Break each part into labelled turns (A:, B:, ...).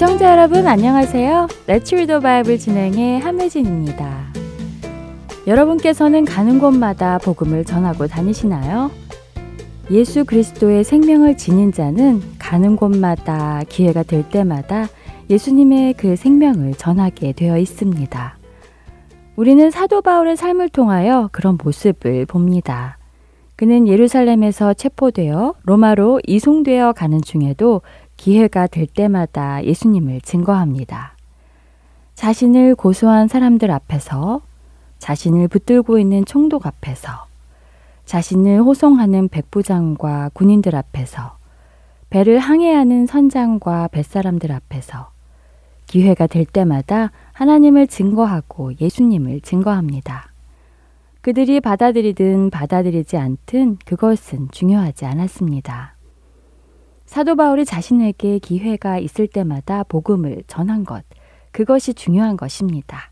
A: 애청자 여러분 안녕하세요. Let's Read the Bible 진행의 함혜진입니다. 여러분께서는 가는 곳마다 복음을 전하고 다니시나요? 예수 그리스도의 생명을 지닌 자는 가는 곳마다 기회가 될 때마다 예수님의 그 생명을 전하게 되어 있습니다. 우리는 사도 바울의 삶을 통하여 그런 모습을 봅니다. 그는 예루살렘에서 체포되어 로마로 이송되어 가는 중에도 기회가 될 때마다 예수님을 증거합니다. 자신을 고소한 사람들 앞에서, 자신을 붙들고 있는 총독 앞에서, 자신을 호송하는 백부장과 군인들 앞에서, 배를 항해하는 선장과 뱃사람들 앞에서, 기회가 될 때마다 하나님을 증거하고 예수님을 증거합니다. 그들이 받아들이든 받아들이지 않든 그것은 중요하지 않았습니다. 사도 바울이 자신에게 기회가 있을 때마다 복음을 전한 것, 그것이 중요한 것입니다.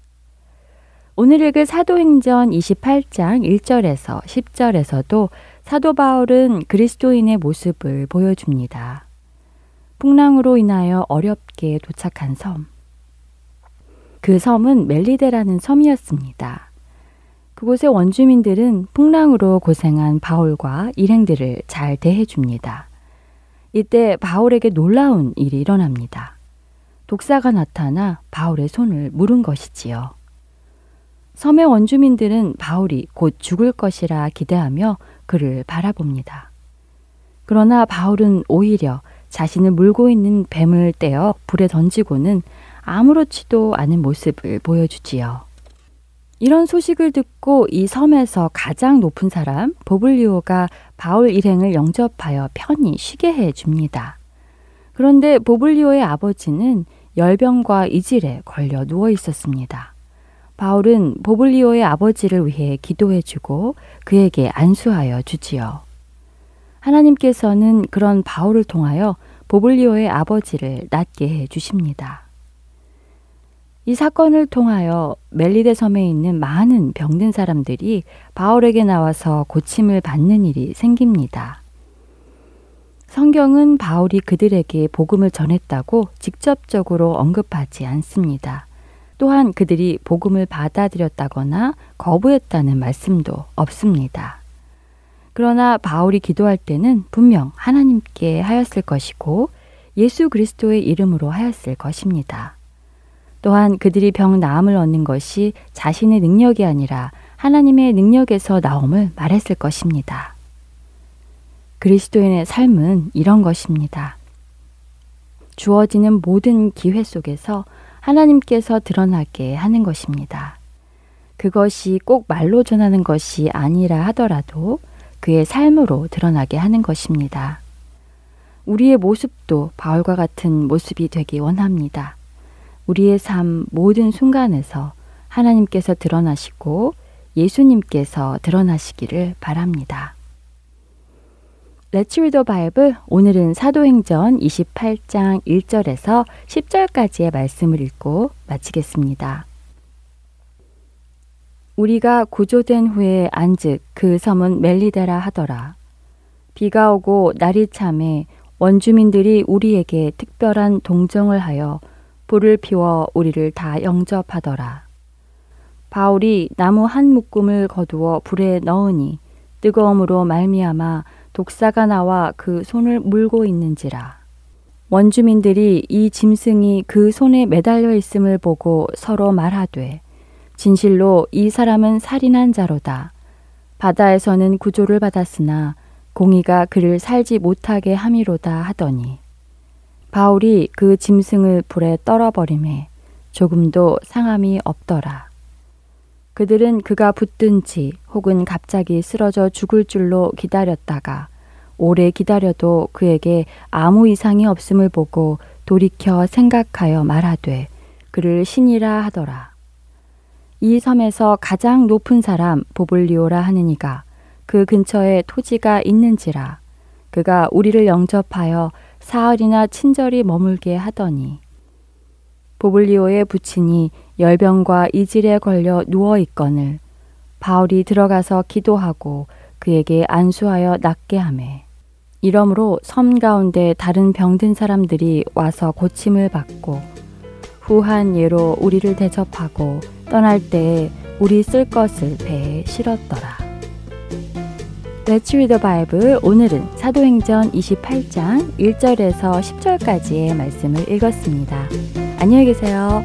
A: 오늘 읽을 사도행전 28장 1절에서 10절에서도 사도 바울은 그리스도인의 모습을 보여줍니다. 풍랑으로 인하여 어렵게 도착한 섬. 그 섬은 멜리데라는 섬이었습니다. 그곳의 원주민들은 풍랑으로 고생한 바울과 일행들을 잘 대해줍니다. 이때 바울에게 놀라운 일이 일어납니다. 독사가 나타나 바울의 손을 물은 것이지요. 섬의 원주민들은 바울이 곧 죽을 것이라 기대하며 그를 바라봅니다. 그러나 바울은 오히려 자신을 물고 있는 뱀을 떼어 불에 던지고는 아무렇지도 않은 모습을 보여주지요. 이런 소식을 듣고 이 섬에서 가장 높은 사람 보블리오가 바울 일행을 영접하여 편히 쉬게 해 줍니다. 그런데 보블리오의 아버지는 열병과 이질에 걸려 누워 있었습니다. 바울은 보블리오의 아버지를 위해 기도해 주고 그에게 안수하여 주지요. 하나님께서는 그런 바울을 통하여 보블리오의 아버지를 낫게 해 주십니다. 이 사건을 통하여 멜리데 섬에 있는 많은 병든 사람들이 바울에게 나와서 고침을 받는 일이 생깁니다. 성경은 바울이 그들에게 복음을 전했다고 직접적으로 언급하지 않습니다. 또한 그들이 복음을 받아들였다거나 거부했다는 말씀도 없습니다. 그러나 바울이 기도할 때는 분명 하나님께 하였을 것이고 예수 그리스도의 이름으로 하였을 것입니다. 또한 그들이 병 나음을 얻는 것이 자신의 능력이 아니라 하나님의 능력에서 나옴을 말했을 것입니다. 그리스도인의 삶은 이런 것입니다. 주어지는 모든 기회 속에서 하나님께서 드러나게 하는 것입니다. 그것이 꼭 말로 전하는 것이 아니라 하더라도 그의 삶으로 드러나게 하는 것입니다. 우리의 모습도 바울과 같은 모습이 되기 원합니다. 우리의 삶 모든 순간에서 하나님께서 드러나시고 예수님께서 드러나시기를 바랍니다. Let's read the Bible. 오늘은 사도행전 28장 1절에서 10절까지의 말씀을 읽고 마치겠습니다. 우리가 구조된 후에 안즉 그 섬은 멜리데라 하더라. 비가 오고 날이 참에 원주민들이 우리에게 특별한 동정을 하여 불을 피워 우리를 다 영접하더라. 바울이 나무 한 묶음을 거두어 불에 넣으니 뜨거움으로 말미암아 독사가 나와 그 손을 물고 있는지라. 원주민들이 이 짐승이 그 손에 매달려 있음을 보고 서로 말하되 진실로 이 사람은 살인한 자로다. 바다에서는 구조를 받았으나 공의가 그를 살지 못하게 함이로다 하더니
B: 바울이 그 짐승을 불에 떨어버림에 조금도 상함이 없더라. 그들은 그가 붙든지 혹은 갑자기 쓰러져 죽을 줄로 기다렸다가 오래 기다려도 그에게 아무 이상이 없음을 보고 돌이켜 생각하여 말하되 그를 신이라 하더라. 이 섬에서 가장 높은 사람 보블리오라 하느니가 그 근처에 토지가 있는지라 그가 우리를 영접하여 사흘이나 친절히 머물게 하더니 보블리오의 부친이 열병과 이질에 걸려 누워 있거늘 바울이 들어가서 기도하고 그에게 안수하여 낫게 하매 이러므로 섬 가운데 다른 병든 사람들이 와서 고침을 받고 후한 예로 우리를 대접하고 떠날 때에 우리 쓸 것을 배에 실었더라. Let's read the Bible. 오늘은 사도행전 28장 1절에서 10절까지의 말씀을 읽었습니다. 안녕히 계세요.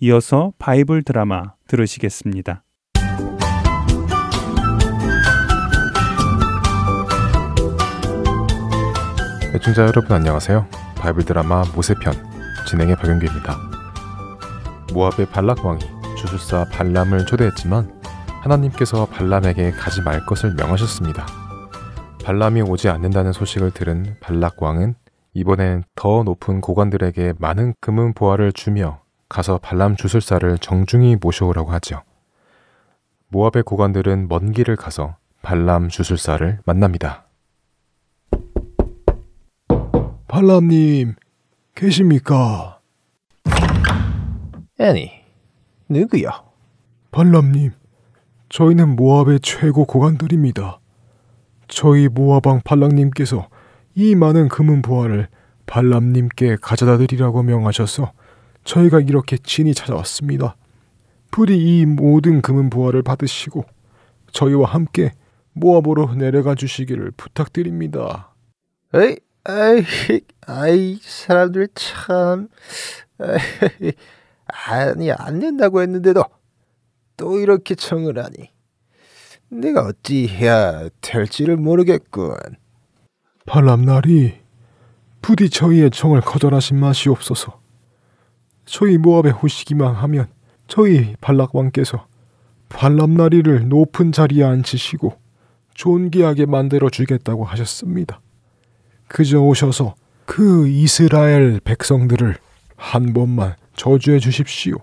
C: 이어서 바이블 드라마 들으시겠습니다.
D: 애청자 여러분 안녕하세요. 바이블 드라마 모세편 진행의 박영규입니다. 모압의 발락 왕이 주술사 발람을 초대했지만 하나님께서 발람에게 가지 말 것을 명하셨습니다. 발람이 오지 않는다는 소식을 들은 발락 왕은 이번엔 더 높은 고관들에게 많은 금은 보화를 주며 가서 발람 주술사를 정중히 모셔오라고 하지요. 모압의 고관들은 먼 길을 가서 발람 주술사를 만납니다.
E: 발람님, 계십니까?
F: 아니, 누구요?
E: 발람님, 저희는 모압의 최고 고관들입니다. 저희 모압왕 발랑님께서 이 많은 금은 보화를 발람님께 가져다 드리라고 명하셔서 저희가 이렇게 진히 찾아왔습니다. 부디 이 모든 금은 보화를 받으시고 저희와 함께 모압으로 내려가 주시기를 부탁드립니다.
F: 에이, 아이, 아이, 사람들 참, 에이, 아니 안 된다고 했는데도 또 이렇게 청을 하니 내가 어찌 해야 될지를 모르겠군.
E: 발람날이 부디 저희의 청을 거절하신 마시옵소서. 저희 모압에 오시기만 하면 저희 발락 왕께서 발람나리를 높은 자리에 앉히시고 존귀하게 만들어 주겠다고 하셨습니다. 그저 오셔서 그 이스라엘 백성들을 한 번만 저주해 주십시오.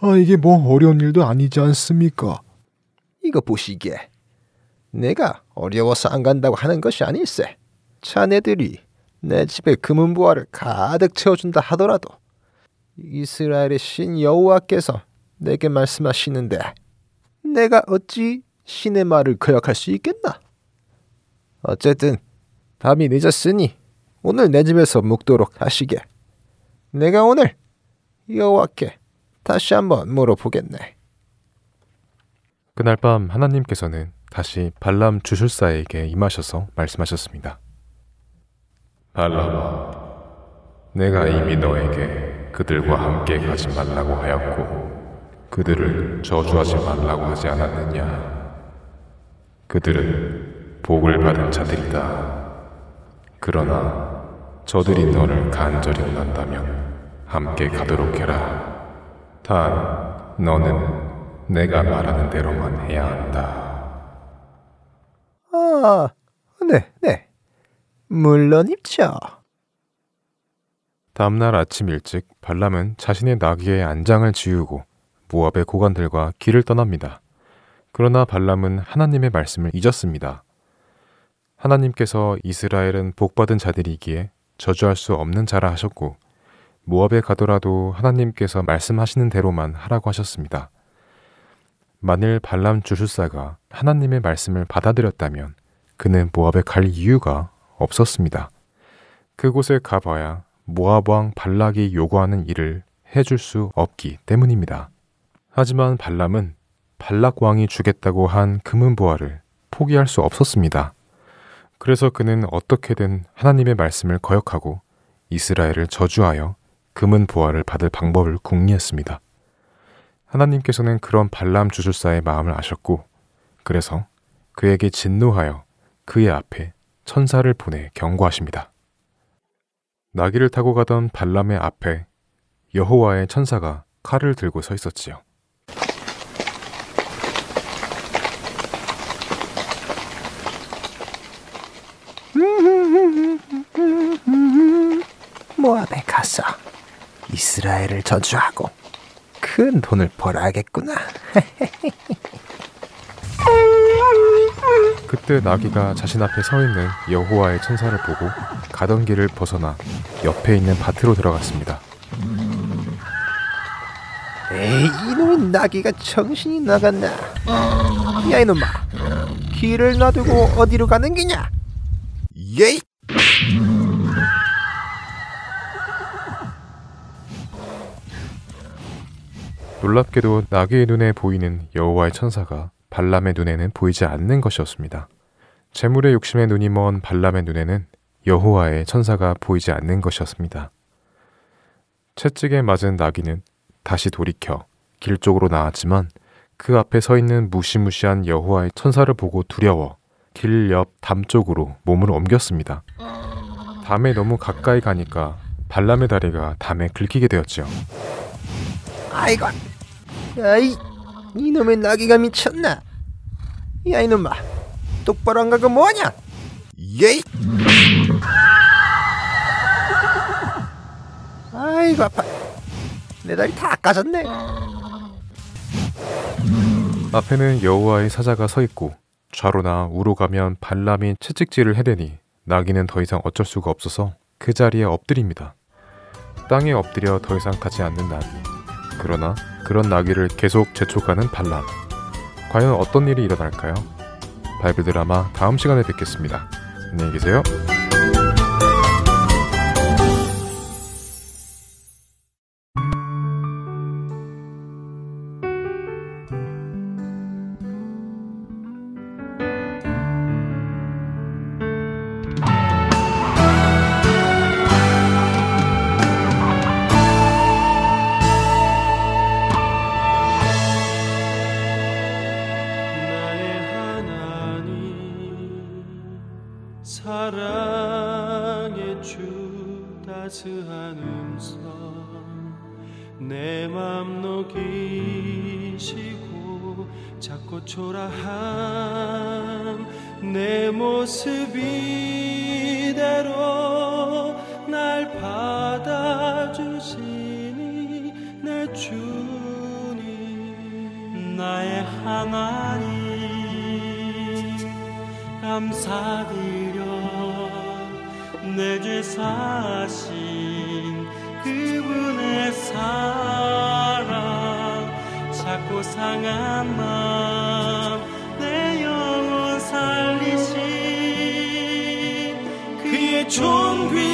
E: 아, 이게 뭐 어려운 일도 아니지 않습니까?
F: 이거 보시게. 내가 어려워서 안 간다고 하는 것이 아닐세. 자네들이 내 집에 금은 보화를 가득 채워준다 하더라도 이스라엘의 신 여호와께서 내게 말씀하시는데 내가 어찌 신의 말을 거역할 수 있겠나? 어쨌든 밤이 늦었으니 오늘 내 집에서 묵도록 하시게. 내가 오늘 여호와께 다시 한번 물어보겠네.
D: 그날 밤 하나님께서는 다시 발람 주술사에게 임하셔서 말씀하셨습니다. 발람아, 내가 이미 너에게 그들과 함께 가지 말라고 하였고 그들을 저주하지 말라고 하지 않았느냐? 그들은 복을 받은 자들이다. 그러나 저들이 너를 간절히 원한다면 함께 가도록 해라. 단 너는 내가 말하는 대로만 해야 한다.
F: 아, 네, 네. 물론 입죠.
D: 다음날 아침 일찍 발람은 자신의 나귀의 안장을 지우고 모압의 고관들과 길을 떠납니다. 그러나 발람은 하나님의 말씀을 잊었습니다. 하나님께서 이스라엘은 복받은 자들이기에 저주할 수 없는 자라 하셨고 모압에 가더라도 하나님께서 말씀하시는 대로만 하라고 하셨습니다. 만일 발람 주술사가 하나님의 말씀을 받아들였다면 그는 모압에 갈 이유가 없었습니다. 그곳에 가봐야 모압 왕 발락이 요구하는 일을 해줄 수 없기 때문입니다. 하지만 발람은 발락 왕이 주겠다고 한 금은 보화를 포기할 수 없었습니다. 그래서 그는 어떻게든 하나님의 말씀을 거역하고 이스라엘을 저주하여 금은 보화를 받을 방법을 궁리했습니다. 하나님께서는 그런 발람 주술사의 마음을 아셨고 그래서 그에게 진노하여 그의 앞에 천사를 보내 경고하십니다. 나귀를 타고 가던 발람의 앞에 여호와의 천사가 칼을 들고 서 있었지요.
F: 모압에 가서 이스라엘을 저주하고 큰 돈을 벌어야겠구나.
D: 그때 나귀가 자신 앞에 서 있는 여호와의 천사를 보고 가던 길을 벗어나 옆에 있는 밭으로 들어갔습니다.
F: 에이 이놈의 나귀가 정신이 나갔나? 야 이놈아, 길을 놔두고 어디로 가는 기냐? 예이!
D: 놀랍게도 나귀의 눈에 보이는 여호와의 천사가 발람의 눈에는 보이지 않는 것이었습니다. 재물의 욕심의 눈이 먼 발람의 눈에는 여호와의 천사가 보이지 않는 것이었습니다. 채찍에 맞은 나귀는 다시 돌이켜 길 쪽으로 나왔지만 그 앞에 서 있는 무시무시한 여호와의 천사를 보고 두려워 길 옆 담 쪽으로 몸을 옮겼습니다. 담에 너무 가까이 가니까 발람의 다리가 담에 긁히게 되었지요.
F: 아이고, 야이 이놈의 나귀가 미쳤나? 야 이놈아, 똑바로 안 가고 뭐하냐? 예이! 아이고 아파. 내 다리 다 까졌네.
D: 앞에는 여호와의 사자가 서 있고 좌로나 우로 가면 발람이 채찍질을 해대니 나귀는 더 이상 어쩔 수가 없어서 그 자리에 엎드립니다. 땅에 엎드려 더 이상 가지 않는 나귀. 그러나 그런 나귀를 계속 재촉하는 발람. 과연 어떤 일이 일어날까요? 바이블 드라마 다음 시간에 뵙겠습니다. 안녕히 계세요.
G: 초라한 내 모습 이대로 날 받아주시니 내 주님 나의 하나님 감사드려. 내 죄 사신 그분의 사랑 작고 상한 마 그의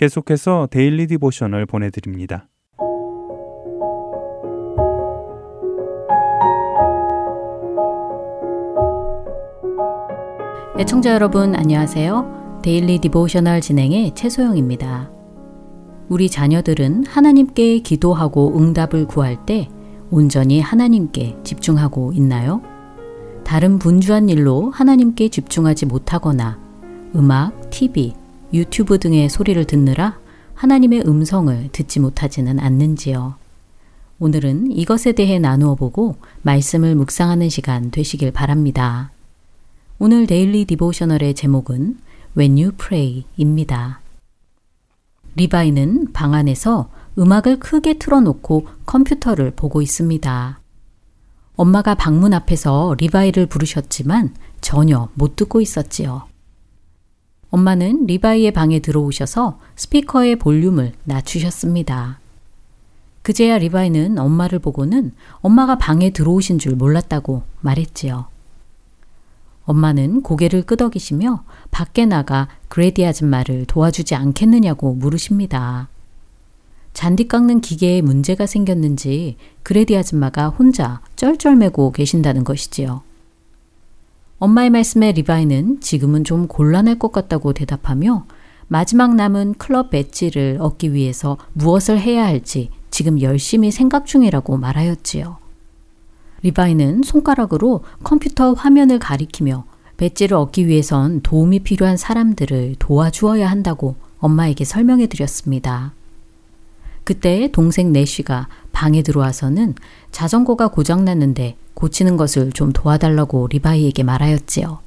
C: 계속해서 Daily Devotional 보내드립니다.
H: 애청자 여러분 안녕하세요. Daily Devotional 진행의 최소영입니다. 우리 자녀들은 하나님께 기도하고 응답을 구할 때 온전히 하나님께 집중하고 있나요? 다른 분주한 일로 하나님께 집중하지 못하거나 음악, TV, 유튜브 등의 소리를 듣느라 하나님의 음성을 듣지 못하지는 않는지요. 오늘은 이것에 대해 나누어 보고 말씀을 묵상하는 시간 되시길 바랍니다. 오늘 Daily Devotional의 제목은 When You Pray입니다. 리바이는 방 안에서 음악을 크게 틀어놓고 컴퓨터를 보고 있습니다. 엄마가 방문 앞에서 리바이를 부르셨지만 전혀 못 듣고 있었지요. 엄마는 리바이의 방에 들어오셔서 스피커의 볼륨을 낮추셨습니다. 그제야 리바이는 엄마를 보고는 엄마가 방에 들어오신 줄 몰랐다고 말했지요. 엄마는 고개를 끄덕이시며 밖에 나가 그레디 아줌마를 도와주지 않겠느냐고 물으십니다. 잔디 깎는 기계에 문제가 생겼는지 그레디 아줌마가 혼자 쩔쩔매고 계신다는 것이지요. 엄마의 말씀에 리바이는 지금은 좀 곤란할 것 같다고 대답하며 마지막 남은 클럽 배지를 얻기 위해서 무엇을 해야 할지 지금 열심히 생각 중이라고 말하였지요. 리바이는 손가락으로 컴퓨터 화면을 가리키며 배지를 얻기 위해선 도움이 필요한 사람들을 도와주어야 한다고 엄마에게 설명해 드렸습니다. 그때 동생 내쉬가 방에 들어와서는 자전거가 고장났는데 고치는 것을 좀 도와달라고 리바이에게 말하였지요.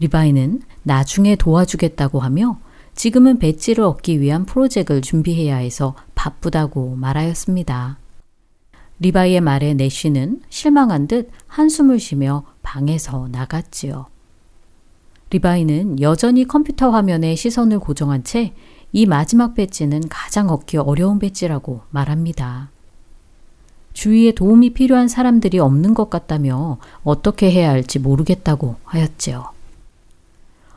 H: 리바이는 나중에 도와주겠다고 하며 지금은 배지를 얻기 위한 프로젝트를 준비해야 해서 바쁘다고 말하였습니다. 리바이의 말에 내쉬는 실망한 듯 한숨을 쉬며 방에서 나갔지요. 리바이는 여전히 컴퓨터 화면에 시선을 고정한 채 이 마지막 배지는 가장 얻기 어려운 배지라고 말합니다. 주위에 도움이 필요한 사람들이 없는 것 같다며 어떻게 해야 할지 모르겠다고 하였지요.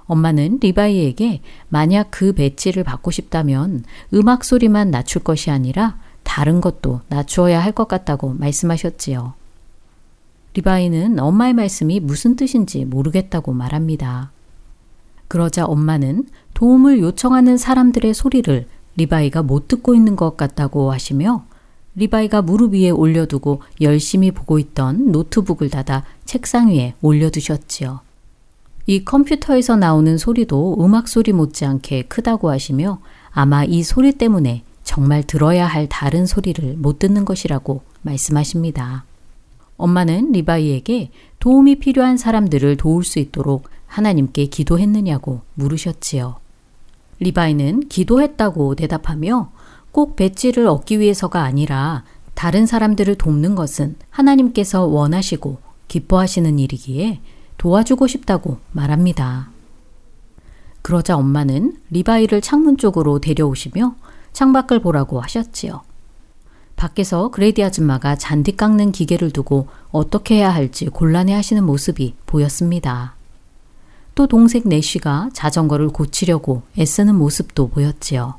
H: 엄마는 리바이에게 만약 그 배지를 받고 싶다면 음악 소리만 낮출 것이 아니라 다른 것도 낮추어야 할 것 같다고 말씀하셨지요. 리바이는 엄마의 말씀이 무슨 뜻인지 모르겠다고 말합니다. 그러자 엄마는 도움을 요청하는 사람들의 소리를 리바이가 못 듣고 있는 것 같다고 하시며 리바이가 무릎 위에 올려두고 열심히 보고 있던 노트북을 닫아 책상 위에 올려두셨지요. 이 컴퓨터에서 나오는 소리도 음악 소리 못지않게 크다고 하시며 아마 이 소리 때문에 정말 들어야 할 다른 소리를 못 듣는 것이라고 말씀하십니다. 엄마는 리바이에게 도움이 필요한 사람들을 도울 수 있도록 하나님께 기도했느냐고 물으셨지요. 리바이는 기도했다고 대답하며 꼭 배지를 얻기 위해서가 아니라 다른 사람들을 돕는 것은 하나님께서 원하시고 기뻐하시는 일이기에 도와주고 싶다고 말합니다. 그러자 엄마는 리바이를 창문 쪽으로 데려오시며 창밖을 보라고 하셨지요. 밖에서 그레디 아줌마가 잔디 깎는 기계를 두고 어떻게 해야 할지 곤란해 하시는 모습이 보였습니다. 또 동생 내쉬가 자전거를 고치려고 애쓰는 모습도 보였지요.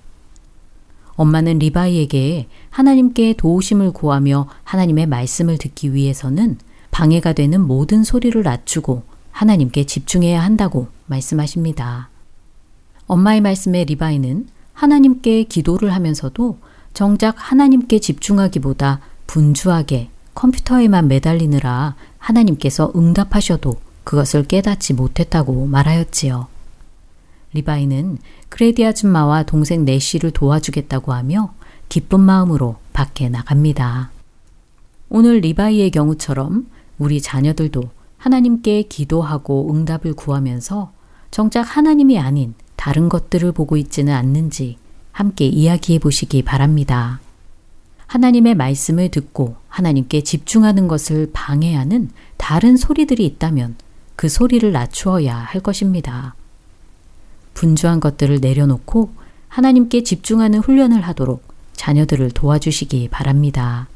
H: 엄마는 리바이에게 하나님께 도우심을 구하며 하나님의 말씀을 듣기 위해서는 방해가 되는 모든 소리를 낮추고 하나님께 집중해야 한다고 말씀하십니다. 엄마의 말씀에 리바이는 하나님께 기도를 하면서도 정작 하나님께 집중하기보다 분주하게 컴퓨터에만 매달리느라 하나님께서 응답하셔도 그것을 깨닫지 못했다고 말하였지요. 리바이는 크레디 아줌마와 동생 내쉬를 도와주겠다고 하며 기쁜 마음으로 밖에 나갑니다. 오늘 리바이의 경우처럼 우리 자녀들도 하나님께 기도하고 응답을 구하면서 정작 하나님이 아닌 다른 것들을 보고 있지는 않는지 함께 이야기해 보시기 바랍니다. 하나님의 말씀을 듣고 하나님께 집중하는 것을 방해하는 다른 소리들이 있다면 그 소리를 낮추어야 할 것입니다. 분주한 것들을 내려놓고 하나님께 집중하는 훈련을 하도록 자녀들을 도와주시기 바랍니다.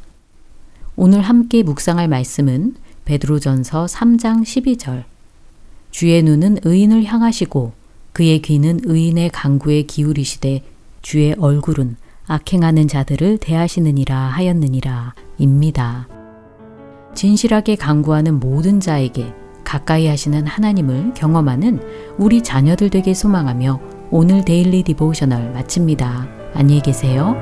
H: 오늘 함께 묵상할 말씀은 베드로전서 3장 12절. 주의 눈은 의인을 향하시고 그의 귀는 의인의 간구에 기울이시되 주의 얼굴은 악행하는 자들을 대하시느니라 하였느니라 입니다. 진실하게 간구하는 모든 자에게 가까이 하시는 하나님을 경험하는 우리 자녀들 되게 소망하며 오늘 Daily Devotional 마칩니다. 안녕히 계세요.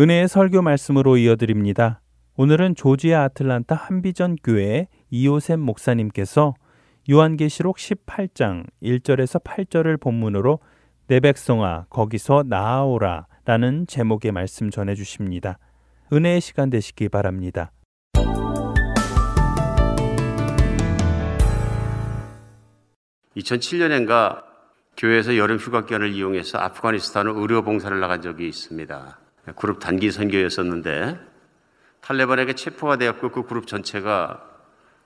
C: 은혜의 설교 말씀으로 이어드립니다. 오늘은 조지아 아틀란타 한비전 교회 이호셉 목사님께서 요한계시록 18장 1절에서 8절을 본문으로 내 백성아 거기서 나아오라 라는 제목의 말씀 전해 주십니다. 은혜의 시간 되시기 바랍니다.
I: (2007년엔가) 교회에서 여름 휴가 기간을 이용해서 아프가니스탄으로 의료 봉사를 나간 적이 있습니다. 그룹 단기 선교였었는데 탈레반에게 체포가 되었고 그 그룹 전체가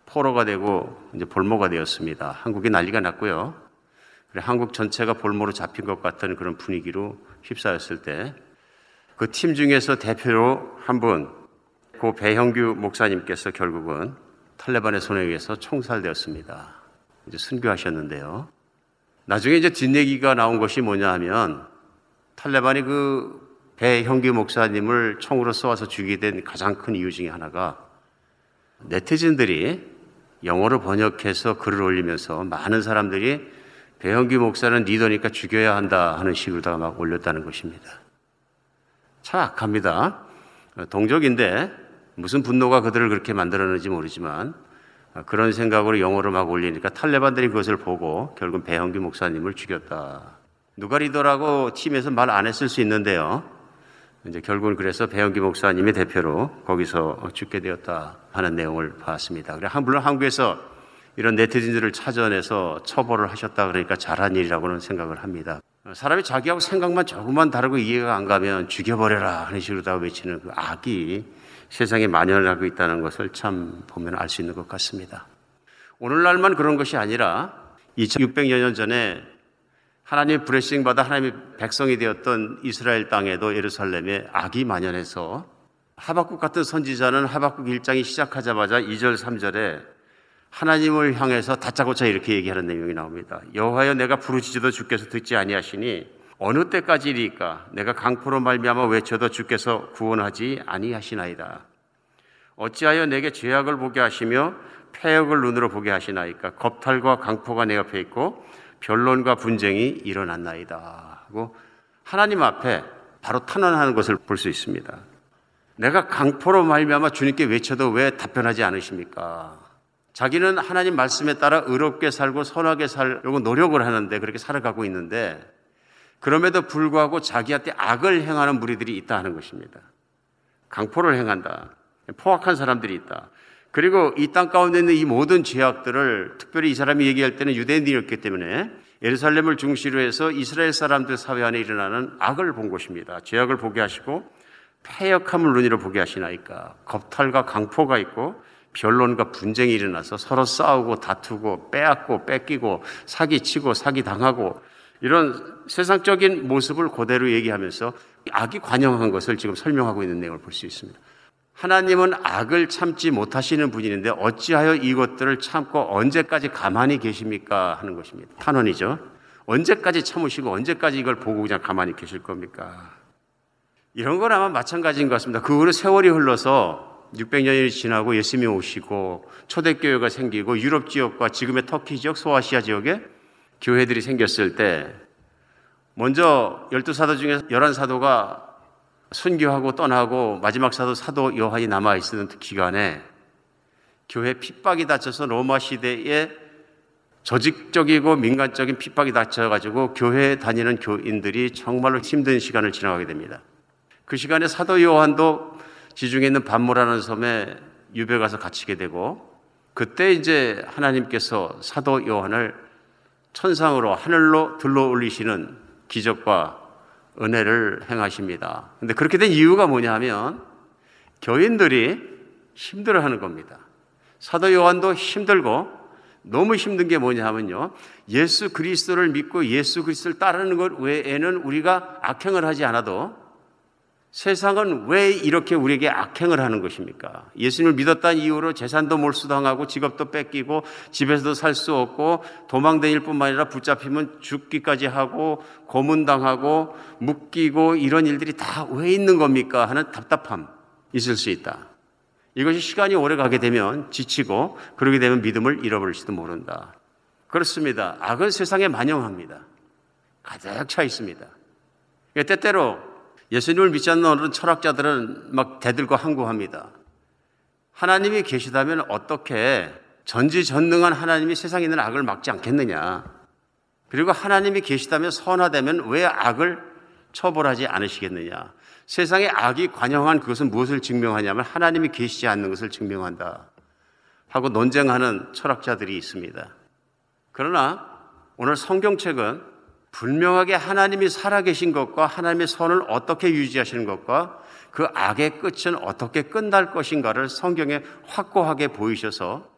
I: 포로가 되고 이제 볼모가 되었습니다. 한국이 난리가 났고요. 한국 전체가 볼모로 잡힌 것 같은 그런 분위기로 휩싸였을 때 그 팀 중에서 대표로 한 분, 고 배형규 목사님께서 결국은 탈레반의 손에 의해서 총살되었습니다. 이제 순교하셨는데요. 나중에 이제 뒷얘기가 나온 것이 뭐냐 하면 탈레반이 그 배형규 목사님을 총으로 쏘아서 죽이게 된 가장 큰 이유 중에 하나가 네티즌들이 영어로 번역해서 글을 올리면서 많은 사람들이 배형규 목사는 리더니까 죽여야 한다 하는 식으로다가 막 올렸다는 것입니다. 참 악합니다. 동족인데 무슨 분노가 그들을 그렇게 만들었는지 모르지만 그런 생각으로 영어로 막 올리니까 탈레반들이 그것을 보고 결국 배형규 목사님을 죽였다. 누가 리더라고 팀에서 말 안 했을 수 있는데요. 이제 결국은 그래서 배영기 목사님의 대표로 거기서 죽게 되었다 하는 내용을 봤습니다. 물론 한국에서 이런 네티즌들을 찾아내서 처벌을 하셨다 그러니까 잘한 일이라고는 생각을 합니다. 사람이 자기하고 생각만 조금만 다르고 이해가 안 가면 죽여버려라 하는 식으로 다 외치는 그 악이 세상에 만연하고 있다는 것을 참 보면 알 수 있는 것 같습니다. 오늘날만 그런 것이 아니라 2600여 년 전에 하나님 브레싱 받아 하나님의 백성이 되었던 이스라엘 땅에도 예루살렘에 악이 만연해서 하박국 같은 선지자는 하박국 1장이 시작하자마자 2절 3절에 하나님을 향해서 다짜고짜 이렇게 얘기하는 내용이 나옵니다. 여호와여 내가 부르짖어도 주께서 듣지 아니하시니 어느 때까지리까 내가 강포로 말미암아 외쳐도 주께서 구원하지 아니하시나이다. 어찌하여 내게 죄악을 보게 하시며 폐역을 눈으로 보게 하시나이까 겁탈과 강포가 내 옆에 있고 변론과 분쟁이 일어났나이다. 하고 하나님 앞에 바로 탄원하는 것을 볼 수 있습니다. 내가 강포로 말미암아 주님께 외쳐도 왜 답변하지 않으십니까? 자기는 하나님 말씀에 따라 의롭게 살고 선하게 살려고 노력을 하는데 그렇게 살아가고 있는데 그럼에도 불구하고 자기한테 악을 행하는 무리들이 있다 하는 것입니다. 강포를 행한다. 포악한 사람들이 있다. 그리고 이 땅 가운데 있는 이 모든 죄악들을 특별히 이 사람이 얘기할 때는 유대인들이었기 때문에 예루살렘을 중시로 해서 이스라엘 사람들 사회 안에 일어나는 악을 본 것입니다. 죄악을 보게 하시고 폐역함을 눈으로 보게 하시나이까 겁탈과 강포가 있고 변론과 분쟁이 일어나서 서로 싸우고 다투고 빼앗고 뺏기고 사기치고 사기당하고 이런 세상적인 모습을 그대로 얘기하면서 악이 관영한 것을 지금 설명하고 있는 내용을 볼 수 있습니다. 하나님은 악을 참지 못하시는 분이는데 어찌하여 이것들을 참고 언제까지 가만히 계십니까? 하는 것입니다. 탄원이죠. 언제까지 참으시고 언제까지 이걸 보고 그냥 가만히 계실 겁니까? 이런 건 아마 마찬가지인 것 같습니다. 그 후로 세월이 흘러서 600년이 지나고 예수님이 오시고 초대교회가 생기고 유럽 지역과 지금의 터키 지역, 소아시아 지역에 교회들이 생겼을 때 먼저 열두 사도 중에 열한 사도가 순교하고 떠나고 마지막 사도 사도 요한이 남아 있는 기간에 교회 핍박이 닥쳐서 로마 시대에 조직적이고 민간적인 핍박이 닥쳐가지고 교회 다니는 교인들이 정말로 힘든 시간을 지나가게 됩니다. 그 시간에 사도 요한도 지중해 있는 반모라는 섬에 유배 가서 갇히게 되고 그때 이제 하나님께서 사도 요한을 천상으로 하늘로 들러 올리시는 기적과 은혜를 행하십니다. 근데 그렇게 된 이유가 뭐냐 하면 교인들이 힘들어 하는 겁니다. 사도 요한도 힘들고 너무 힘든 게 뭐냐 하면요. 예수 그리스도를 믿고 예수 그리스도를 따르는 것 외에는 우리가 악행을 하지 않아도 세상은 왜 이렇게 우리에게 악행을 하는 것입니까? 예수님을 믿었다는 이유로 재산도 몰수당하고 직업도 뺏기고 집에서도 살 수 없고 도망다닐 뿐만 아니라 붙잡히면 죽기까지 하고 고문당하고 묶이고 이런 일들이 다 왜 있는 겁니까? 하는 답답함 있을 수 있다. 이것이 시간이 오래 가게 되면 지치고 그러게 되면 믿음을 잃어버릴지도 모른다. 그렇습니다. 악은 세상에 만영합니다. 가득 차 있습니다. 때때로 예수님을 믿지 않는 어느 철학자들은 막 대들고 항구합니다. 하나님이 계시다면 어떻게 전지전능한 하나님이 세상에 있는 악을 막지 않겠느냐. 그리고 하나님이 계시다면 선하다면 왜 악을 처벌하지 않으시겠느냐. 세상에 악이 관영한 그것은 무엇을 증명하냐면 하나님이 계시지 않는 것을 증명한다. 하고 논쟁하는 철학자들이 있습니다. 그러나 오늘 성경책은 분명하게 하나님이 살아계신 것과 하나님의 선을 어떻게 유지하시는 것과 그 악의 끝은 어떻게 끝날 것인가를 성경에 확고하게 보이셔서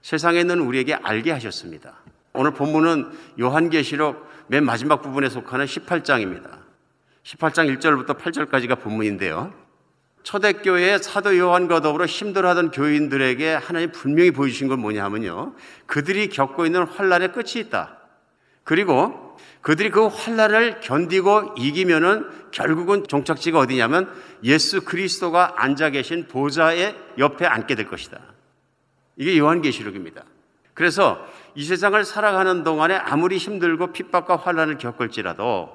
I: 세상에 있는 우리에게 알게 하셨습니다. 오늘 본문은 요한계시록 맨 마지막 부분에 속하는 18장입니다. 18장 1절부터 8절까지가 본문인데요. 초대교회의 사도 요한과 더불어 힘들어하던 교인들에게 하나님 분명히 보여주신 건 뭐냐 하면요. 그들이 겪고 있는 환란의 끝이 있다. 그리고 그들이 그 환란을 견디고 이기면은 결국은 종착지가 어디냐면 예수 그리스도가 앉아 계신 보좌의 옆에 앉게 될 것이다. 이게 요한계시록입니다. 그래서 이 세상을 살아가는 동안에 아무리 힘들고 핍박과 환란을 겪을지라도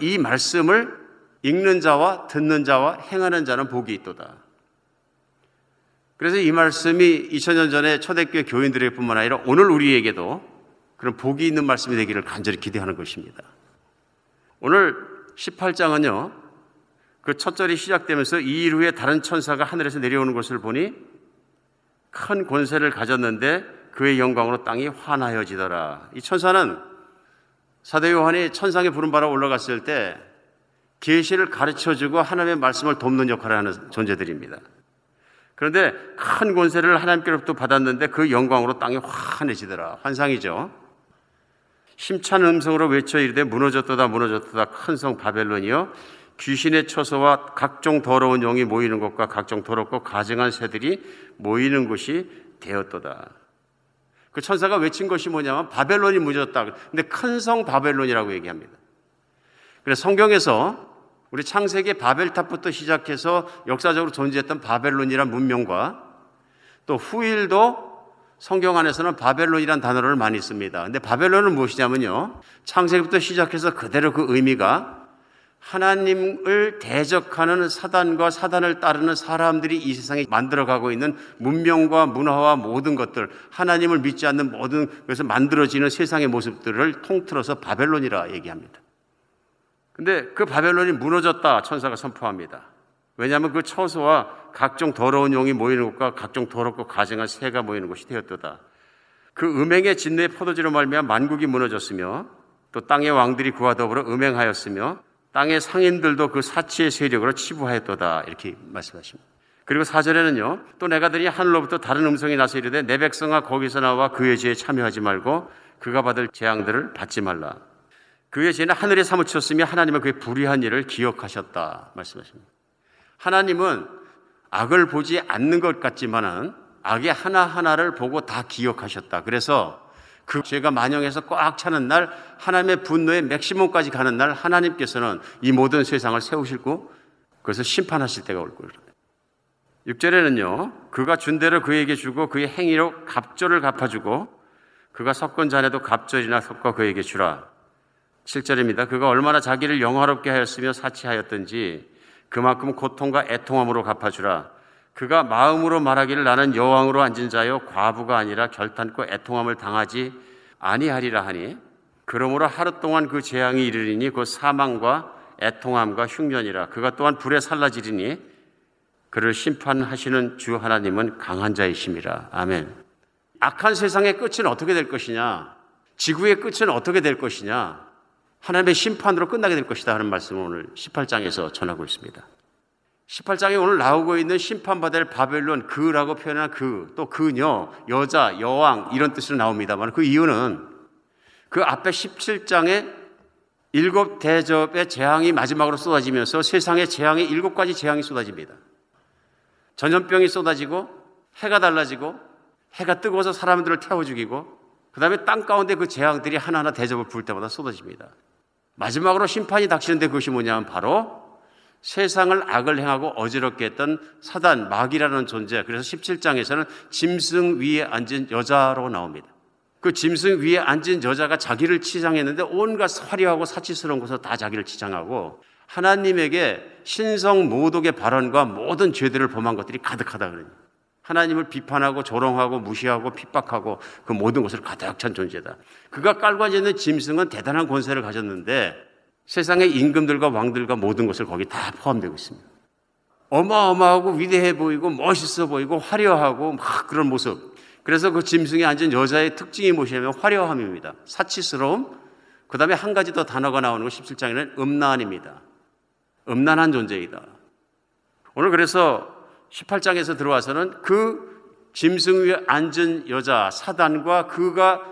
I: 이 말씀을 읽는 자와 듣는 자와 행하는 자는 복이 있도다. 그래서 이 말씀이 2000년 전에 초대교회 교인들의 뿐만 아니라 오늘 우리에게도 그런 복이 있는 말씀이 되기를 간절히 기대하는 것입니다. 오늘 18장은요, 그 첫 절이 시작되면서 이 일 후에 다른 천사가 하늘에서 내려오는 것을 보니 큰 권세를 가졌는데 그의 영광으로 땅이 환하여지더라. 이 천사는 사도 요한이 천상에 부른 바라 올라갔을 때 계시를 가르쳐 주고 하나님의 말씀을 돕는 역할을 하는 존재들입니다. 그런데 큰 권세를 하나님께로부터 받았는데 그 영광으로 땅이 환해지더라. 환상이죠. 힘찬 음성으로 외쳐 이르되 무너졌도다 무너졌도다 큰 성 바벨론이여 귀신의 처소와 각종 더러운 영이 모이는 곳과 각종 더럽고 가증한 새들이 모이는 곳이 되었도다. 그 천사가 외친 것이 뭐냐면 바벨론이 무너졌다. 근데 큰 성 바벨론이라고 얘기합니다. 그래서 성경에서 우리 창세기 바벨탑부터 시작해서 역사적으로 존재했던 바벨론이란 문명과 또 후일도 성경 안에서는 바벨론이란 단어를 많이 씁니다. 근데 바벨론은 무엇이냐면요. 창세기부터 시작해서 그대로 그 의미가 하나님을 대적하는 사단과 사단을 따르는 사람들이 이 세상에 만들어가고 있는 문명과 문화와 모든 것들, 하나님을 믿지 않는 모든 것에서 만들어지는 세상의 모습들을 통틀어서 바벨론이라 얘기합니다. 근데 그 바벨론이 무너졌다 천사가 선포합니다. 왜냐하면 그 처소와 각종 더러운 용이 모이는 곳과 각종 더럽고 가증한 새가 모이는 곳이 되었도다. 그 음행의 진노의 포도주로 말미암아 만국이 무너졌으며 또 땅의 왕들이 그와 더불어 음행하였으며 땅의 상인들도 그 사치의 세력으로 치부하였도다. 이렇게 말씀하십니다. 그리고 사절에는요, 또 내가 들이 하늘로부터 다른 음성이 나서 이르되 내 백성아 거기서 나와 그의 죄에 참여하지 말고 그가 받을 재앙들을 받지 말라. 그의 죄는 하늘에 사무쳤으며 하나님은 그의 불의한 일을 기억하셨다. 말씀하십니다. 하나님은 악을 보지 않는 것 같지만은 악의 하나하나를 보고 다 기억하셨다. 그래서 그 죄가 만영해서 꽉 차는 날 하나님의 분노의 맥시멈까지 가는 날 하나님께서는 이 모든 세상을 세우시고 그래서 심판하실 때가 올 거예요. 6절에는요. 그가 준 대로 그에게 주고 그의 행위로 갑절을 갚아주고 그가 섞은 잔에도 갑절이나 섞어 그에게 주라. 7절입니다. 그가 얼마나 자기를 영화롭게 하였으며 사치하였던지 그만큼 고통과 애통함으로 갚아주라. 그가 마음으로 말하기를 나는 여왕으로 앉은 자요 과부가 아니라 결탄코 애통함을 당하지 아니하리라 하니 그러므로 하루 동안 그 재앙이 이르리니 그 사망과 애통함과 흉년이라 그가 또한 불에 살라지리니 그를 심판하시는 주 하나님은 강한 자이심이라 아멘. 악한 세상의 끝은 어떻게 될 것이냐? 지구의 끝은 어떻게 될 것이냐? 하나님의 심판으로 끝나게 될 것이다 하는 말씀을 오늘 18장에서 전하고 있습니다. 18장에 오늘 나오고 있는 심판받을 바벨론 그라고 표현한 그, 또 그녀, 여자, 여왕 이런 뜻으로 나옵니다만 그 이유는 그 앞에 17장에 일곱 대접의 재앙이 마지막으로 쏟아지면서 세상에 재앙이 일곱 가지 재앙이 쏟아집니다. 전염병이 쏟아지고 해가 달라지고 해가 뜨거워서 사람들을 태워 죽이고 그 다음에 땅 가운데 그 재앙들이 하나하나 대접을 부을 때마다 쏟아집니다. 마지막으로 심판이 닥치는데 그것이 뭐냐면 바로 세상을 악을 행하고 어지럽게 했던 사단, 마귀라는 존재. 그래서 17장에서는 짐승 위에 앉은 여자로 나옵니다. 그 짐승 위에 앉은 여자가 자기를 치장했는데 온갖 화려하고 사치스러운 곳에서 다 자기를 치장하고 하나님에게 신성 모독의 발언과 모든 죄들을 범한 것들이 가득하다 그러니 하나님을 비판하고 조롱하고 무시하고 핍박하고 그 모든 것을 가득 찬 존재다. 그가 깔고 앉아 있는 짐승은 대단한 권세를 가졌는데 세상의 임금들과 왕들과 모든 것을 거기 다 포함되고 있습니다. 어마어마하고 위대해 보이고 멋있어 보이고 화려하고 막 그런 모습. 그래서 그 짐승에 앉은 여자의 특징이 무엇이냐면 화려함입니다. 사치스러움. 그 다음에 한 가지 더 단어가 나오는 거 17장에는 음란입니다. 음란한 존재이다. 오늘 그래서 18장에서 들어와서는 그 짐승 위에 앉은 여자 사단과 그가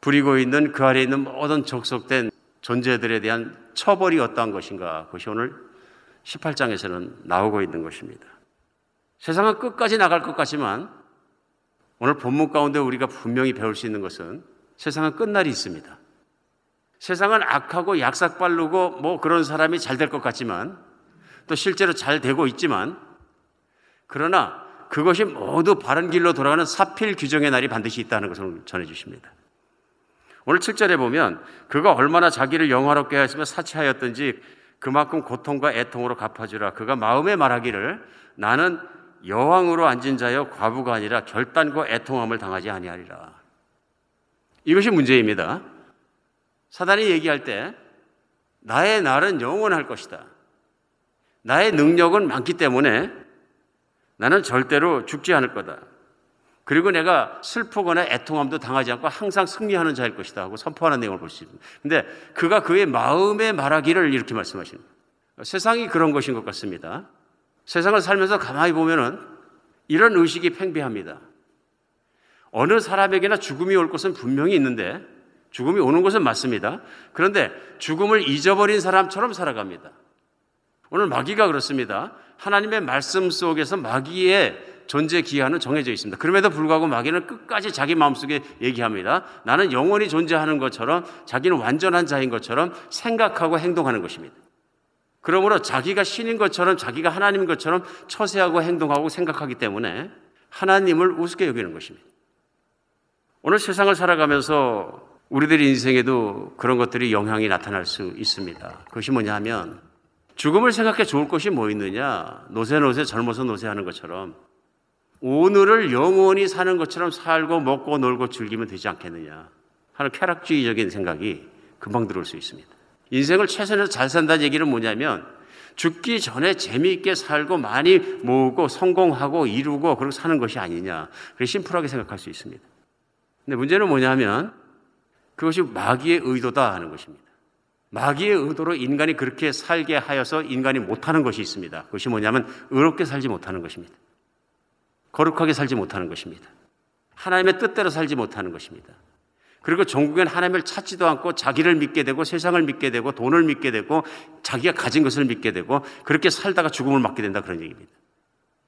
I: 부리고 있는 그 아래에 있는 모든 적속된 존재들에 대한 처벌이 어떠한 것인가 그것이 오늘 18장에서는 나오고 있는 것입니다. 세상은 끝까지 나갈 것 같지만 오늘 본문 가운데 우리가 분명히 배울 수 있는 것은 세상은 끝날이 있습니다. 세상은 악하고 약삭 빠르고 뭐 그런 사람이 잘 될 것 같지만 또 실제로 잘 되고 있지만 그러나 그것이 모두 바른 길로 돌아가는 사필 규정의 날이 반드시 있다는 것을 전해 주십니다. 오늘 7절에 보면 그가 얼마나 자기를 영화롭게 하였으며 사치하였던지 그만큼 고통과 애통으로 갚아주라. 그가 마음에 말하기를 나는 여왕으로 앉은 자여 과부가 아니라 결단과 애통함을 당하지 아니하리라. 이것이 문제입니다. 사단이 얘기할 때 나의 날은 영원할 것이다. 나의 능력은 많기 때문에 나는 절대로 죽지 않을 거다. 그리고 내가 슬프거나 애통함도 당하지 않고 항상 승리하는 자일 것이다 하고 선포하는 내용을 볼 수 있습니다. 근데 그가 그의 마음에 말하기를 이렇게 말씀하시는 거예요. 세상이 그런 것인 것 같습니다. 세상을 살면서 가만히 보면은 이런 의식이 팽배합니다. 어느 사람에게나 죽음이 올 것은 분명히 있는데 죽음이 오는 것은 맞습니다. 그런데 죽음을 잊어버린 사람처럼 살아갑니다. 오늘 마귀가 그렇습니다. 하나님의 말씀 속에서 마귀의 존재 기한은 정해져 있습니다. 그럼에도 불구하고 마귀는 끝까지 자기 마음속에 얘기합니다. 나는 영원히 존재하는 것처럼 자기는 완전한 자인 것처럼 생각하고 행동하는 것입니다. 그러므로 자기가 신인 것처럼 자기가 하나님인 것처럼 처세하고 행동하고 생각하기 때문에 하나님을 우습게 여기는 것입니다. 오늘 세상을 살아가면서 우리들 인생에도 그런 것들이 영향이 나타날 수 있습니다. 그것이 뭐냐 하면 죽음을 생각해 좋을 것이 뭐 있느냐? 노세노세 젊어서 노세하는 것처럼 오늘을 영원히 사는 것처럼 살고 먹고 놀고 즐기면 되지 않겠느냐 하는 쾌락주의적인 생각이 금방 들어올 수 있습니다. 인생을 최선에서 잘 산다는 얘기는 뭐냐면 죽기 전에 재미있게 살고 많이 모으고 성공하고 이루고 그렇게 사는 것이 아니냐. 그렇게 심플하게 생각할 수 있습니다. 근데 문제는 뭐냐면 그것이 마귀의 의도다 하는 것입니다. 마귀의 의도로 인간이 그렇게 살게 하여서 인간이 못하는 것이 있습니다. 그것이 뭐냐면 의롭게 살지 못하는 것입니다. 거룩하게 살지 못하는 것입니다. 하나님의 뜻대로 살지 못하는 것입니다. 그리고 전국엔 하나님을 찾지도 않고 자기를 믿게 되고 세상을 믿게 되고 돈을 믿게 되고 자기가 가진 것을 믿게 되고 그렇게 살다가 죽음을 맞게 된다 그런 얘기입니다.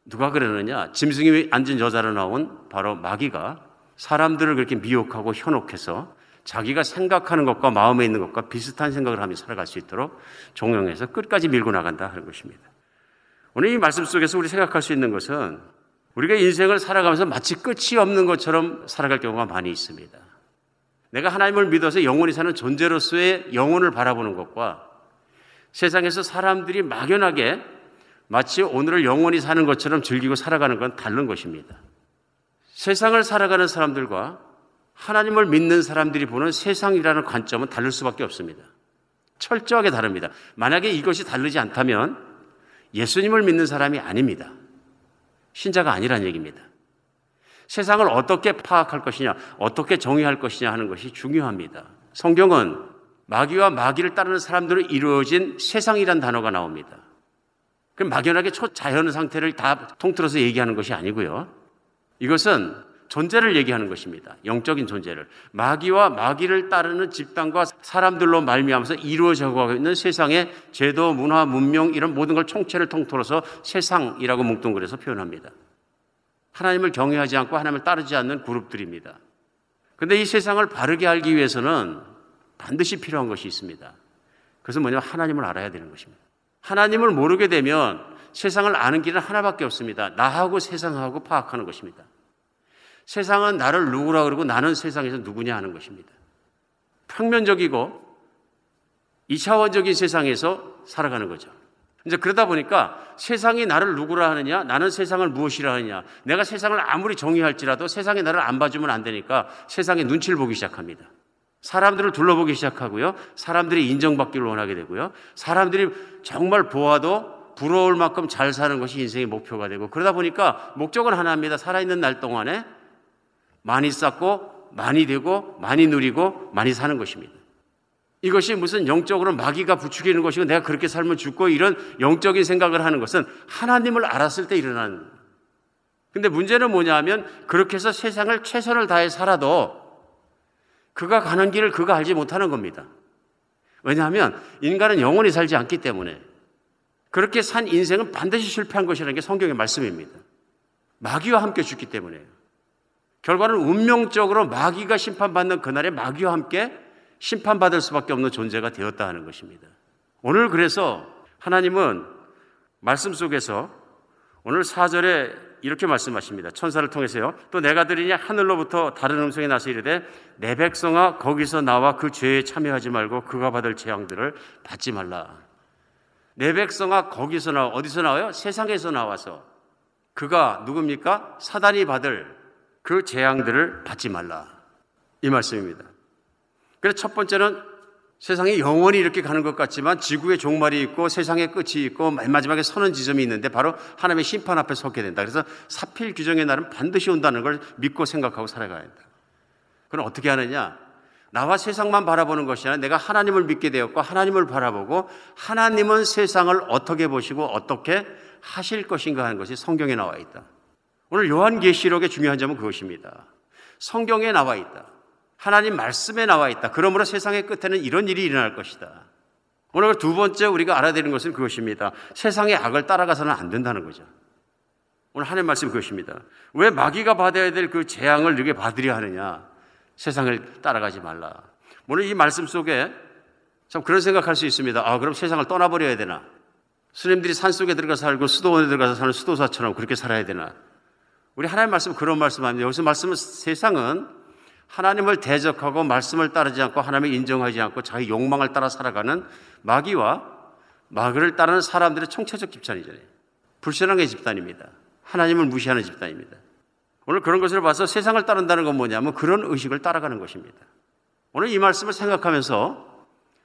I: 누가 그러느냐? 짐승이 앉은 여자로 나온 바로 마귀가 사람들을 그렇게 미혹하고 현혹해서 자기가 생각하는 것과 마음에 있는 것과 비슷한 생각을 하며 살아갈 수 있도록 종용해서 끝까지 밀고 나간다 하는 것입니다. 오늘 이 말씀 속에서 우리 생각할 수 있는 것은 우리가 인생을 살아가면서 마치 끝이 없는 것처럼 살아갈 경우가 많이 있습니다. 내가 하나님을 믿어서 영원히 사는 존재로서의 영혼을 바라보는 것과 세상에서 사람들이 막연하게 마치 오늘을 영원히 사는 것처럼 즐기고 살아가는 건 다른 것입니다. 세상을 살아가는 사람들과 하나님을 믿는 사람들이 보는 세상이라는 관점은 다를 수밖에 없습니다. 철저하게 다릅니다. 만약에 이것이 다르지 않다면 예수님을 믿는 사람이 아닙니다. 신자가 아니란 얘기입니다. 세상을 어떻게 파악할 것이냐, 어떻게 정의할 것이냐 하는 것이 중요합니다. 성경은 마귀와 마귀를 따르는 사람들로 이루어진 세상이란 단어가 나옵니다. 그럼 막연하게 초자연 상태를 다 통틀어서 얘기하는 것이 아니고요. 이것은 존재를 얘기하는 것입니다. 영적인 존재를. 마귀와 마귀를 따르는 집단과 사람들로 말미암아서 이루어져 가고 있는 세상의 제도, 문화, 문명 이런 모든 걸 총체를 통틀어서 세상이라고 뭉뚱그려서 표현합니다. 하나님을 경외하지 않고 하나님을 따르지 않는 그룹들입니다. 근데 이 세상을 바르게 알기 위해서는 반드시 필요한 것이 있습니다. 그것은 뭐냐면 하나님을 알아야 되는 것입니다. 하나님을 모르게 되면 세상을 아는 길은 하나밖에 없습니다. 나하고 세상하고 파악하는 것입니다. 세상은 나를 누구라 그러고 나는 세상에서 누구냐 하는 것입니다. 평면적이고 이차원적인 세상에서 살아가는 거죠. 이제 그러다 보니까 세상이 나를 누구라 하느냐, 나는 세상을 무엇이라 하느냐, 내가 세상을 아무리 정의할지라도 세상이 나를 안 봐주면 안 되니까 세상의 눈치를 보기 시작합니다. 사람들을 둘러보기 시작하고요. 사람들이 인정받기를 원하게 되고요. 사람들이 정말 보아도 부러울 만큼 잘 사는 것이 인생의 목표가 되고 그러다 보니까 목적은 하나입니다. 살아있는 날 동안에 많이 쌓고 많이 되고 많이 누리고 많이 사는 것입니다. 이것이 무슨 영적으로 마귀가 부추기는 것이고 내가 그렇게 살면 죽고 이런 영적인 생각을 하는 것은 하나님을 알았을 때 일어나는. 근데 문제는 뭐냐 하면 그렇게 해서 세상을 최선을 다해 살아도 그가 가는 길을 그가 알지 못하는 겁니다. 왜냐하면 인간은 영원히 살지 않기 때문에 그렇게 산 인생은 반드시 실패한 것이라는 게 성경의 말씀입니다. 마귀와 함께 죽기 때문에요. 결과는 운명적으로 마귀가 심판받는 그날에 마귀와 함께 심판받을 수밖에 없는 존재가 되었다 하는 것입니다. 오늘 그래서 하나님은 말씀 속에서 오늘 4절에 이렇게 말씀하십니다. 천사를 통해서요. 또 내가 들으니 하늘로부터 다른 음성이 나서 이르되 내 백성아 거기서 나와 그 죄에 참여하지 말고 그가 받을 재앙들을 받지 말라. 내 백성아 거기서 나와 어디서 나와요? 세상에서 나와서 그가 누굽니까? 사단이 받을 그 재앙들을 받지 말라. 이 말씀입니다. 그래서 첫 번째는 세상이 영원히 이렇게 가는 것 같지만 지구의 종말이 있고 세상의 끝이 있고 맨 마지막에 서는 지점이 있는데 바로 하나님의 심판 앞에 서게 된다. 그래서 사필 규정의 날은 반드시 온다는 걸 믿고 생각하고 살아가야 된다. 그럼 어떻게 하느냐? 나와 세상만 바라보는 것이 아니라 내가 하나님을 믿게 되었고 하나님을 바라보고 하나님은 세상을 어떻게 보시고 어떻게 하실 것인가 하는 것이 성경에 나와 있다. 오늘 요한계시록의 중요한 점은 그것입니다. 성경에 나와 있다. 하나님 말씀에 나와 있다. 그러므로 세상의 끝에는 이런 일이 일어날 것이다. 오늘 두 번째 우리가 알아야 되는 것은 그것입니다. 세상의 악을 따라가서는 안 된다는 거죠. 오늘 하나님 말씀 그것입니다. 왜 마귀가 받아야 될 그 재앙을 이렇게 받으려 하느냐? 세상을 따라가지 말라. 오늘 이 말씀 속에 참 그런 생각할 수 있습니다. 아, 그럼 세상을 떠나버려야 되나? 스님들이 산 속에 들어가 살고 수도원에 들어가서 사는 수도사처럼 그렇게 살아야 되나? 우리 하나님 말씀 그런 말씀합니다. 여기서 말씀은 세상은 하나님을 대적하고 말씀을 따르지 않고 하나님을 인정하지 않고 자기 욕망을 따라 살아가는 마귀와 마귀를 따르는 사람들의 총체적 집단이잖아요. 불신앙의 집단입니다. 하나님을 무시하는 집단입니다. 오늘 그런 것을 봐서 세상을 따른다는 건 뭐냐면 그런 의식을 따라가는 것입니다. 오늘 이 말씀을 생각하면서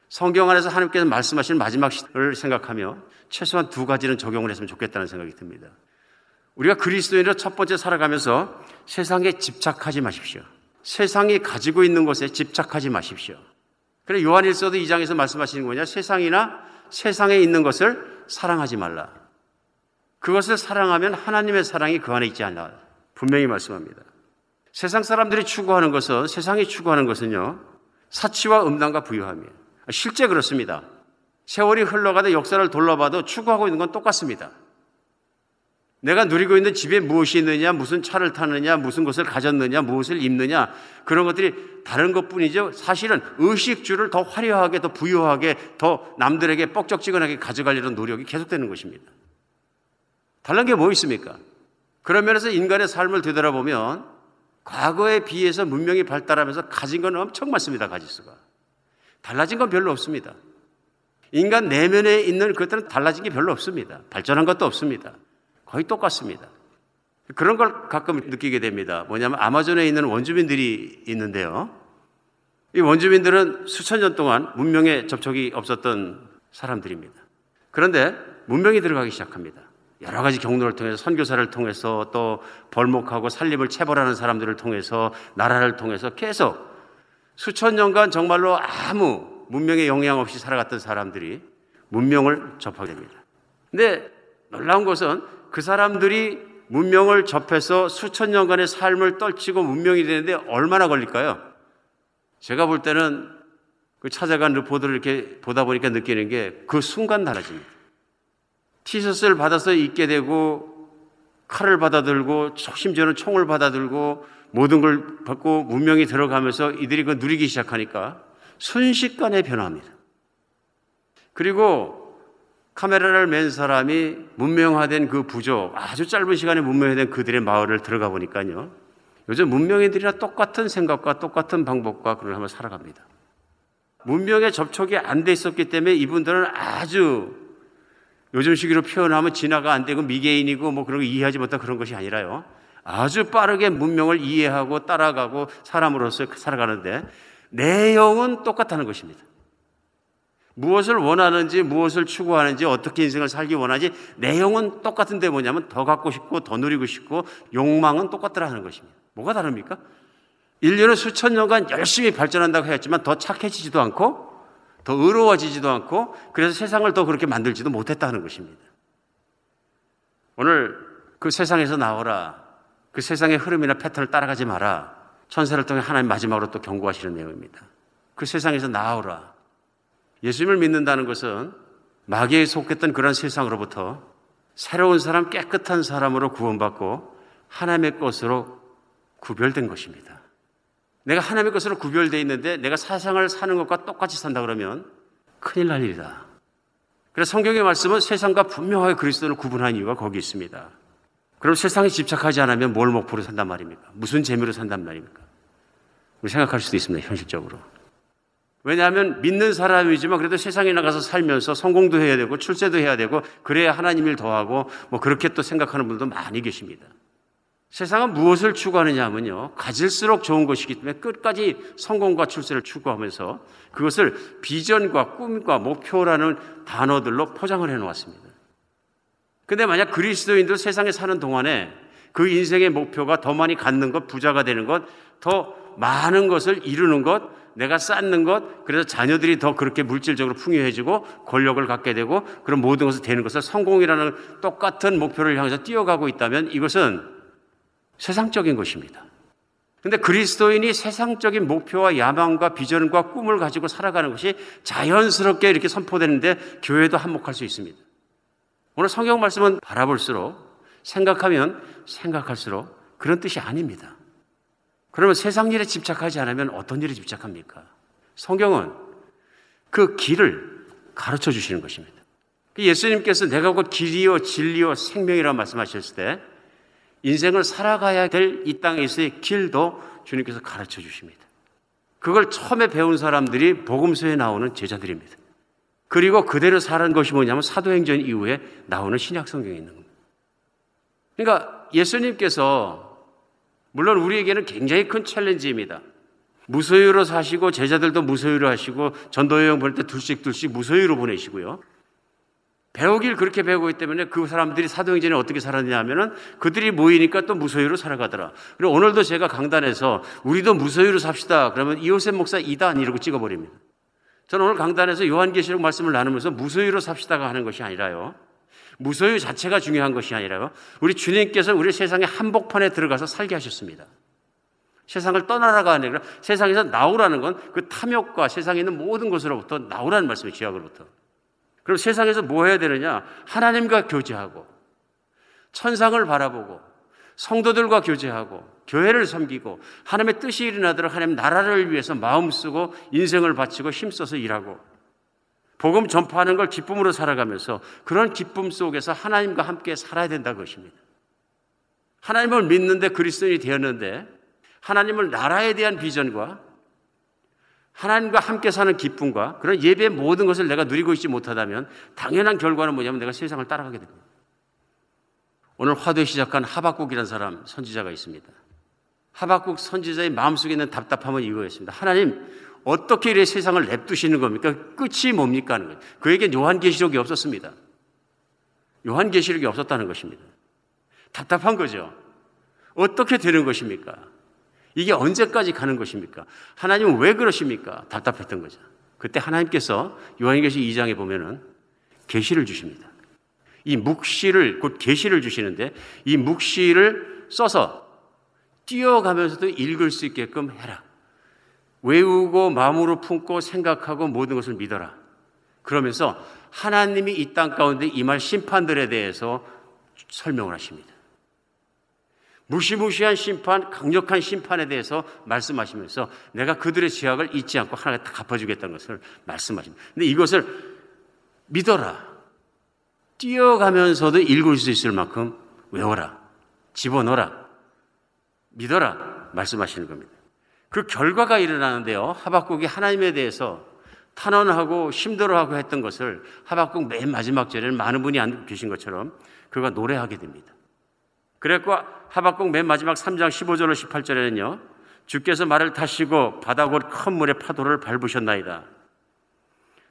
I: 성경 안에서 하나님께서 말씀하신 마지막 시를 생각하며 최소한 두 가지는 적용을 했으면 좋겠다는 생각이 듭니다. 우리가 그리스도인으로 첫 번째 살아가면서 세상에 집착하지 마십시오. 세상이 가지고 있는 것에 집착하지 마십시오. 그래 요한일서도 2장에서 말씀하시는 거냐? 세상이나 세상에 있는 것을 사랑하지 말라. 그것을 사랑하면 하나님의 사랑이 그 안에 있지 않나. 분명히 말씀합니다. 세상 사람들이 추구하는 것은 세상이 추구하는 것은요. 사치와 음란과 부유함이에요. 실제 그렇습니다. 세월이 흘러가다 역사를 돌려봐도 추구하고 있는 건 똑같습니다. 내가 누리고 있는 집에 무엇이 있느냐, 무슨 차를 타느냐, 무슨 것을 가졌느냐, 무엇을 입느냐, 그런 것들이 다른 것 뿐이죠. 사실은 의식주를 더 화려하게, 더 부유하게, 더 남들에게 뻑적지근하게 가져가려는 노력이 계속되는 것입니다. 다른 게 뭐 있습니까? 그런 면에서 인간의 삶을 되돌아보면 과거에 비해서 문명이 발달하면서 가진 건 엄청 많습니다, 가지수가. 달라진 건 별로 없습니다. 인간 내면에 있는 것들은 달라진 게 별로 없습니다. 발전한 것도 없습니다. 거의 똑같습니다. 그런 걸 가끔 느끼게 됩니다. 뭐냐면 아마존에 있는 원주민들이 있는데요. 이 원주민들은 수천 년 동안 문명에 접촉이 없었던 사람들입니다. 그런데 문명이 들어가기 시작합니다. 여러 가지 경로를 통해서 선교사를 통해서 또 벌목하고 살림을 체벌하는 사람들을 통해서 나라를 통해서 계속 수천 년간 정말로 아무 문명에 영향 없이 살아갔던 사람들이 문명을 접하게 됩니다. 근데 놀라운 것은 그 사람들이 문명을 접해서 수천 년간의 삶을 떨치고 문명이 되는데 얼마나 걸릴까요? 제가 볼 때는 그 찾아간 르포드를 이렇게 보다 보니까 느끼는 게 그 순간 달라집니다. 티셔츠를 받아서 입게 되고 칼을 받아들고 심지어는 총을 받아들고 모든 걸 받고 문명이 들어가면서 이들이 그 누리기 시작하니까 순식간에 변화합니다. 그리고 카메라를 맨 사람이 문명화된 그 부족, 아주 짧은 시간에 문명화된 그들의 마을을 들어가 보니까요. 요즘 문명인들이랑 똑같은 생각과 똑같은 방법과 그걸 한번 살아갑니다. 문명에 접촉이 안 돼 있었기 때문에 이분들은 아주 요즘 시기로 표현하면 진화가 안 되고 미개인이고 뭐 그런 거 이해하지 못한 그런 것이 아니라요. 아주 빠르게 문명을 이해하고 따라가고 사람으로서 살아가는데 내용은 똑같다는 것입니다. 무엇을 원하는지, 무엇을 추구하는지, 어떻게 인생을 살기 원하지, 내용은 똑같은데 뭐냐면 더 갖고 싶고, 더 누리고 싶고, 욕망은 똑같더라는 것입니다. 뭐가 다릅니까? 인류는 수천 년간 열심히 발전한다고 했지만 더 착해지지도 않고, 더 의로워지지도 않고, 그래서 세상을 더 그렇게 만들지도 못했다는 것입니다. 오늘 그 세상에서 나오라. 그 세상의 흐름이나 패턴을 따라가지 마라. 천사를 통해 하나님 마지막으로 또 경고하시는 내용입니다. 그 세상에서 나오라. 예수님을 믿는다는 것은 마귀에 속했던 그런 세상으로부터 새로운 사람, 깨끗한 사람으로 구원받고 하나님의 것으로 구별된 것입니다. 내가 하나님의 것으로 구별되어 있는데 내가 사상을 사는 것과 똑같이 산다 그러면 큰일 날 일이다. 그래서 성경의 말씀은 세상과 분명하게 그리스도를 구분한 이유가 거기 있습니다. 그럼 세상에 집착하지 않으면 뭘 목표로 산단 말입니까? 무슨 재미로 산단 말입니까? 우리 생각할 수도 있습니다, 현실적으로. 왜냐하면 믿는 사람이지만 그래도 세상에 나가서 살면서 성공도 해야 되고 출세도 해야 되고 그래야 하나님 일 더하고 뭐 그렇게 또 생각하는 분도 많이 계십니다. 세상은 무엇을 추구하느냐 하면요. 가질수록 좋은 것이기 때문에 끝까지 성공과 출세를 추구하면서 그것을 비전과 꿈과 목표라는 단어들로 포장을 해 놓았습니다. 근데 만약 그리스도인들 세상에 사는 동안에 그 인생의 목표가 더 많이 갖는 것, 부자가 되는 것, 더 많은 것을 이루는 것, 내가 쌓는 것, 그래서 자녀들이 더 그렇게 물질적으로 풍요해지고 권력을 갖게 되고 그런 모든 것을 되는 것을 성공이라는 똑같은 목표를 향해서 뛰어가고 있다면 이것은 세상적인 것입니다. 근데 그리스도인이 세상적인 목표와 야망과 비전과 꿈을 가지고 살아가는 것이 자연스럽게 이렇게 선포되는데 교회도 한몫할 수 있습니다. 오늘 성경 말씀은 바라볼수록 생각하면 생각할수록 그런 뜻이 아닙니다. 그러면 세상 일에 집착하지 않으면 어떤 일에 집착합니까? 성경은 그 길을 가르쳐 주시는 것입니다. 그 예수님께서 내가 곧 길이요 진리요 생명이라고 말씀하셨을 때 인생을 살아가야 될 이 땅에서의 길도 주님께서 가르쳐 주십니다. 그걸 처음에 배운 사람들이 복음서에 나오는 제자들입니다. 그리고 그대로 살은 것이 뭐냐면 사도행전 이후에 나오는 신약 성경에 있는 겁니다. 그러니까 예수님께서 물론 우리에게는 굉장히 큰 챌린지입니다. 무소유로 사시고 제자들도 무소유로 하시고 전도 여행 보낼 때 둘씩 둘씩 무소유로 보내시고요. 배우길 그렇게 배우고 있기 때문에 그 사람들이 사도행전에 어떻게 살았냐면은 그들이 모이니까 또 무소유로 살아가더라. 그리고 오늘도 제가 강단에서 우리도 무소유로 삽시다. 그러면 이호셉 목사 이단 이러고 찍어버립니다. 저는 오늘 강단에서 요한계시록 말씀을 나누면서 무소유로 삽시다가 하는 것이 아니라요. 무소유 자체가 중요한 것이 아니라요. 우리 주님께서 우리 세상의 한복판에 들어가서 살게 하셨습니다. 세상을 떠나라가 아니라 세상에서 나오라는 건 그 탐욕과 세상에 있는 모든 것으로부터 나오라는 말씀이에요. 죄악으로부터. 그럼 세상에서 뭐 해야 되느냐? 하나님과 교제하고 천상을 바라보고 성도들과 교제하고 교회를 섬기고 하나님의 뜻이 일어나도록 하나님 나라를 위해서 마음 쓰고 인생을 바치고 힘써서 일하고 복음 전파하는 걸 기쁨으로 살아가면서 그런 기쁨 속에서 하나님과 함께 살아야 된다는 것입니다. 하나님을 믿는데 그리스도인이 되었는데 하나님을 나라에 대한 비전과 하나님과 함께 사는 기쁨과 그런 예배의 모든 것을 내가 누리고 있지 못하다면 당연한 결과는 뭐냐면 내가 세상을 따라가게 됩니다. 오늘 화두에 시작한 하박국이라는 사람 선지자가 있습니다. 하박국 선지자의 마음속에 있는 답답함은 이거였습니다. 하나님, 어떻게 이래 세상을 냅두시는 겁니까? 끝이 뭡니까? 하는 거예요. 그에겐 요한계시록이 없었습니다. 요한계시록이 없었다는 것입니다. 답답한 거죠. 어떻게 되는 것입니까? 이게 언제까지 가는 것입니까? 하나님은 왜 그러십니까? 답답했던 거죠. 그때 하나님께서 요한계시 2장에 보면은 계시를 주십니다. 이 묵시를 곧 계시를 주시는데 이 묵시를 써서 뛰어가면서도 읽을 수 있게끔 해라. 외우고 마음으로 품고 생각하고 모든 것을 믿어라. 그러면서 하나님이 이 땅 가운데 임할 심판들에 대해서 설명을 하십니다. 무시무시한 심판, 강력한 심판에 대해서 말씀하시면서 내가 그들의 죄악을 잊지 않고 하나가 다 갚아주겠다는 것을 말씀하십니다. 근데 이것을 믿어라. 뛰어가면서도 읽을 수 있을 만큼 외워라. 집어넣어라. 믿어라. 말씀하시는 겁니다. 그 결과가 일어나는데요. 하박국이 하나님에 대해서 탄원하고 힘들어하고 했던 것을 하박국 맨 마지막 절에는 많은 분이 안 계신 것처럼 그가 노래하게 됩니다. 그랬고 하박국 맨 마지막 3장 15절로 18절에는요. 주께서 말을 타시고 바다 곧 큰 물의 파도를 밟으셨나이다.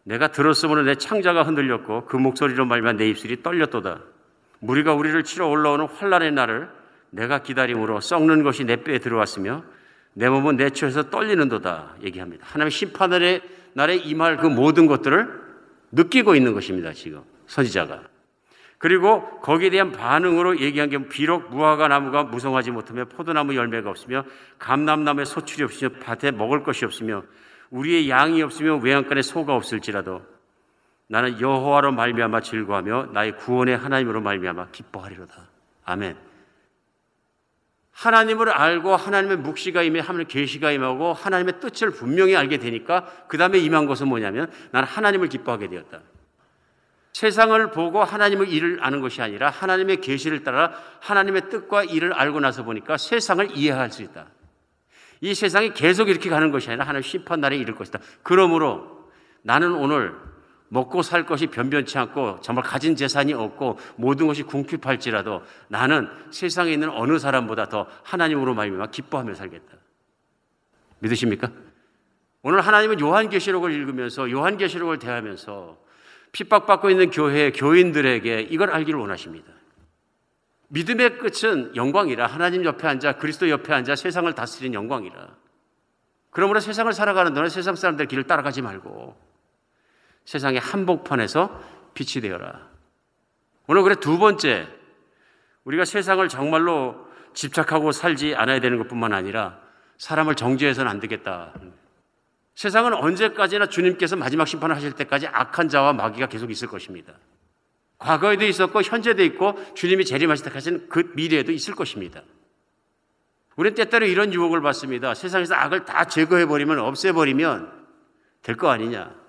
I: 내가 들었으므로 내 창자가 흔들렸고 그 목소리로 말면 내 입술이 떨렸도다. 무리가 우리를 치러 올라오는 환란의 날을 내가 기다림으로 썩는 것이 내 뼈에 들어왔으며 내 몸은 내 처에서 떨리는도다 얘기합니다. 하나님의 심판의 날에 임할 그 모든 것들을 느끼고 있는 것입니다. 지금 선지자가. 그리고 거기에 대한 반응으로 얘기한 게 비록 무화과 나무가 무성하지 못하며 포도나무 열매가 없으며 감남나무에 소출이 없으며 밭에 먹을 것이 없으며 우리의 양이 없으며 외양간에 소가 없을지라도 나는 여호와로 말미암아 즐거하며 나의 구원의 하나님으로 말미암아 기뻐하리로다. 아멘. 하나님을 알고 하나님의 묵시가 임해 하나님의 계시가 임하고 하나님의 뜻을 분명히 알게 되니까 그 다음에 임한 것은 뭐냐면 나는 하나님을 기뻐하게 되었다. 세상을 보고 하나님의 일을 아는 것이 아니라 하나님의 계시를 따라 하나님의 뜻과 일을 알고 나서 보니까 세상을 이해할 수 있다. 이 세상이 계속 이렇게 가는 것이 아니라 하나님 심판 날에 이를 것이다. 그러므로 나는 오늘 먹고 살 것이 변변치 않고 정말 가진 재산이 없고 모든 것이 궁핍할지라도 나는 세상에 있는 어느 사람보다 더 하나님으로 말미암아 기뻐하며 살겠다. 믿으십니까? 오늘 하나님은 요한계시록을 읽으면서 요한계시록을 대하면서 핍박받고 있는 교회 교인들에게 이걸 알기를 원하십니다. 믿음의 끝은 영광이라 하나님 옆에 앉아 그리스도 옆에 앉아 세상을 다스리는 영광이라. 그러므로 세상을 살아가는 동안 세상 사람들 길을 따라가지 말고 세상의 한복판에서 빛이 되어라. 오늘 그래 두 번째 우리가 세상을 정말로 집착하고 살지 않아야 되는 것뿐만 아니라 사람을 정죄해서는 안 되겠다. 세상은 언제까지나 주님께서 마지막 심판을 하실 때까지 악한 자와 마귀가 계속 있을 것입니다. 과거에도 있었고 현재도 있고 주님이 재림하실 때까지는 그 미래에도 있을 것입니다. 우리는 때때로 이런 유혹을 받습니다. 세상에서 악을 다 제거해버리면 없애버리면 될 거 아니냐.